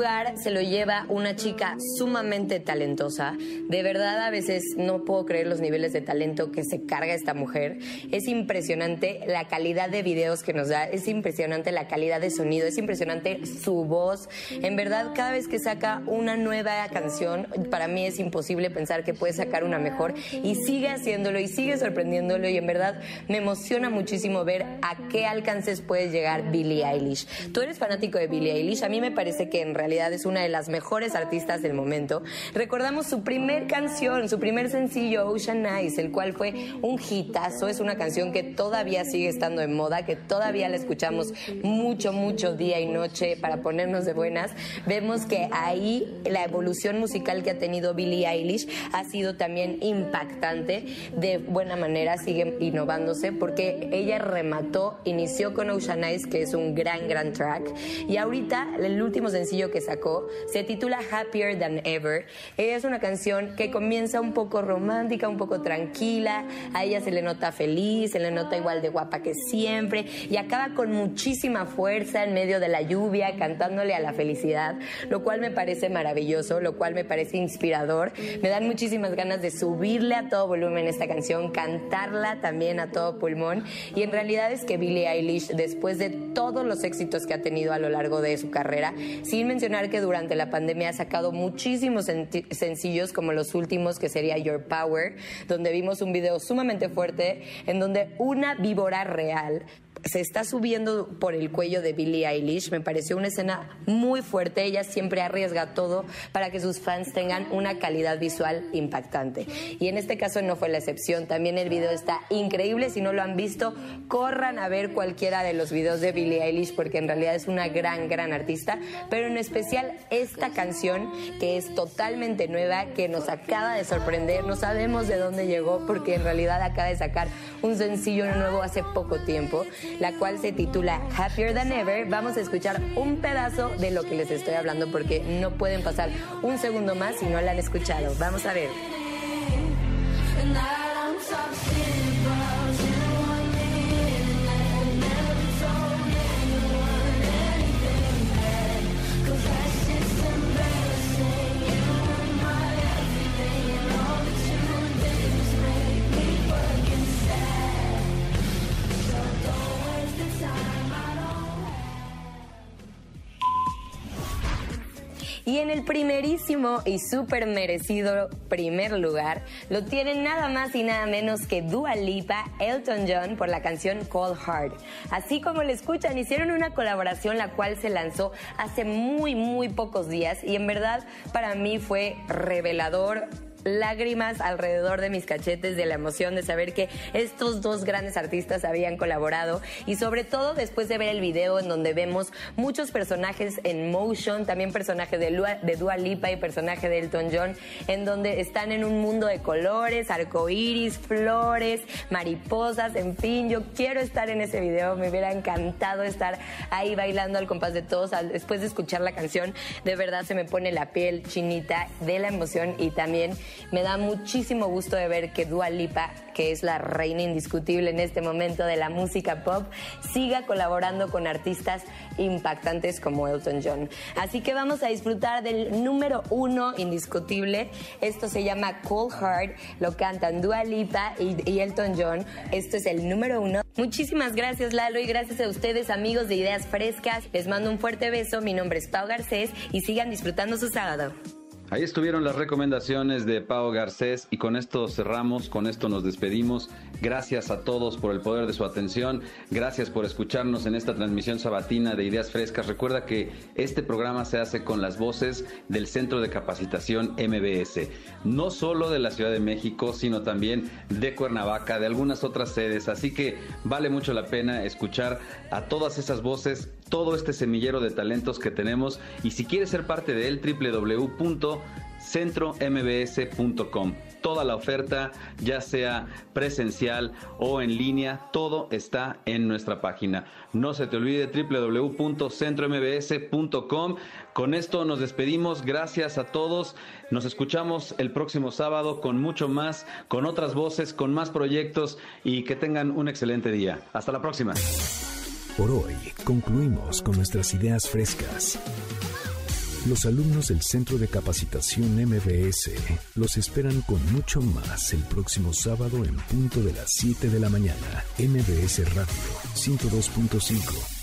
Lugar se lo lleva una chica sumamente talentosa. De verdad, a veces no puedo creer los niveles de talento que se carga esta mujer. Es impresionante la calidad de videos que nos da, es impresionante la calidad de sonido, es impresionante su voz. En verdad, cada vez que saca una nueva canción, para mí es imposible pensar que puede sacar una mejor y sigue haciéndolo y sigue sorprendiéndolo y en verdad me emociona muchísimo ver a qué alcances puede llegar Billie Eilish. Tú eres fanático de Billie Eilish, a mí me parece que en realidad es una de las mejores artistas del momento. Recordamos su primer canción, su primer sencillo, Ocean Eyes, el cual fue un hitazo. Es una canción que todavía sigue estando en moda, que todavía la escuchamos mucho, mucho día y noche para ponernos de buenas. Vemos que ahí la evolución musical que ha tenido Billie Eilish ha sido también impactante. De buena manera sigue innovándose porque ella remató, inició con Ocean Eyes, que es un gran, gran track. Y ahorita el último sencillo que sacó se titula Happier Than Ever. Es una canción que comienza un poco romántica, un poco tranquila. A ella se le nota feliz, se le nota igual de guapa que siempre y acaba con muchísima fuerza en medio de la lluvia cantándole a la felicidad, lo cual me parece maravilloso, lo cual me parece inspirador. Me dan muchísimas ganas de subirle a todo volumen esta canción, cantarla también a todo pulmón y en realidad es que Billie Eilish después de todos los éxitos que ha tenido a lo largo de su carrera sin mencionar que durante la pandemia ha sacado muchísimos sencillos como los últimos que sería Your Power, donde vimos un video sumamente fuerte en donde una víbora real se está subiendo por el cuello de Billie Eilish. Me pareció una escena muy fuerte. Ella siempre arriesga todo para que sus fans tengan una calidad visual impactante. Y en este caso no fue la excepción. También el video está increíble. Si no lo han visto, corran a ver cualquiera de los videos de Billie Eilish porque en realidad es una gran, gran artista. Pero en especial esta canción que es totalmente nueva, que nos acaba de sorprender. No sabemos de dónde llegó porque en realidad acaba de sacar un sencillo nuevo hace poco tiempo la cual se titula Happier Than Ever. Vamos a escuchar un pedazo de lo que les estoy hablando porque no pueden pasar un segundo más si no la han escuchado. Vamos a ver. En el primerísimo y súper merecido primer lugar lo tienen nada más y nada menos que Dua Lipa, Elton John por la canción Cold Heart. Así como le escuchan, hicieron una colaboración la cual se lanzó hace muy, muy pocos días y en verdad para mí fue revelador lágrimas alrededor de mis cachetes de la emoción de saber que estos dos grandes artistas habían colaborado. Y sobre todo después de ver el video en donde vemos muchos personajes en motion, también personaje de, de Dua Lipa y personaje de Elton John, en donde están en un mundo de colores, arcoíris, flores, mariposas, en fin, yo quiero estar en ese video, me hubiera encantado estar ahí bailando al compás de todos, después de escuchar la canción, de verdad se me pone la piel chinita de la emoción y también Me da muchísimo gusto de ver que Dua Lipa, que es la reina indiscutible en este momento de la música pop, siga colaborando con artistas impactantes como Elton John. Así que vamos a disfrutar del número uno indiscutible. Esto se llama Cold Heart, lo cantan Dua Lipa y, y Elton John. Esto es el número uno. Muchísimas gracias Lalo y gracias a ustedes amigos de Ideas Frescas. Les mando un fuerte beso. Mi nombre es Pau Garcés y sigan disfrutando su sábado. Ahí estuvieron las recomendaciones de Pau Garcés y con esto cerramos, con esto nos despedimos. Gracias a todos por el poder de su atención, gracias por escucharnos en esta transmisión sabatina de Ideas Frescas. Recuerda que este programa se hace con las voces del Centro de Capacitación MBS, no solo de la Ciudad de México, sino también de Cuernavaca, de algunas otras sedes. Así que vale mucho la pena escuchar a todas esas voces todo este semillero de talentos que tenemos y si quieres ser parte de él, www.centrombs.com. Toda la oferta, ya sea presencial o en línea, todo está en nuestra página. No se te olvide www.centrombs.com. Con esto nos despedimos. Gracias a todos. Nos escuchamos el próximo sábado con mucho más, con otras voces, con más proyectos y que tengan un excelente día. Hasta la próxima. Por hoy concluimos con nuestras ideas frescas. Los alumnos del Centro de Capacitación MBS los esperan con mucho más el próximo sábado en punto de las 7 de la mañana. MBS Radio 102.5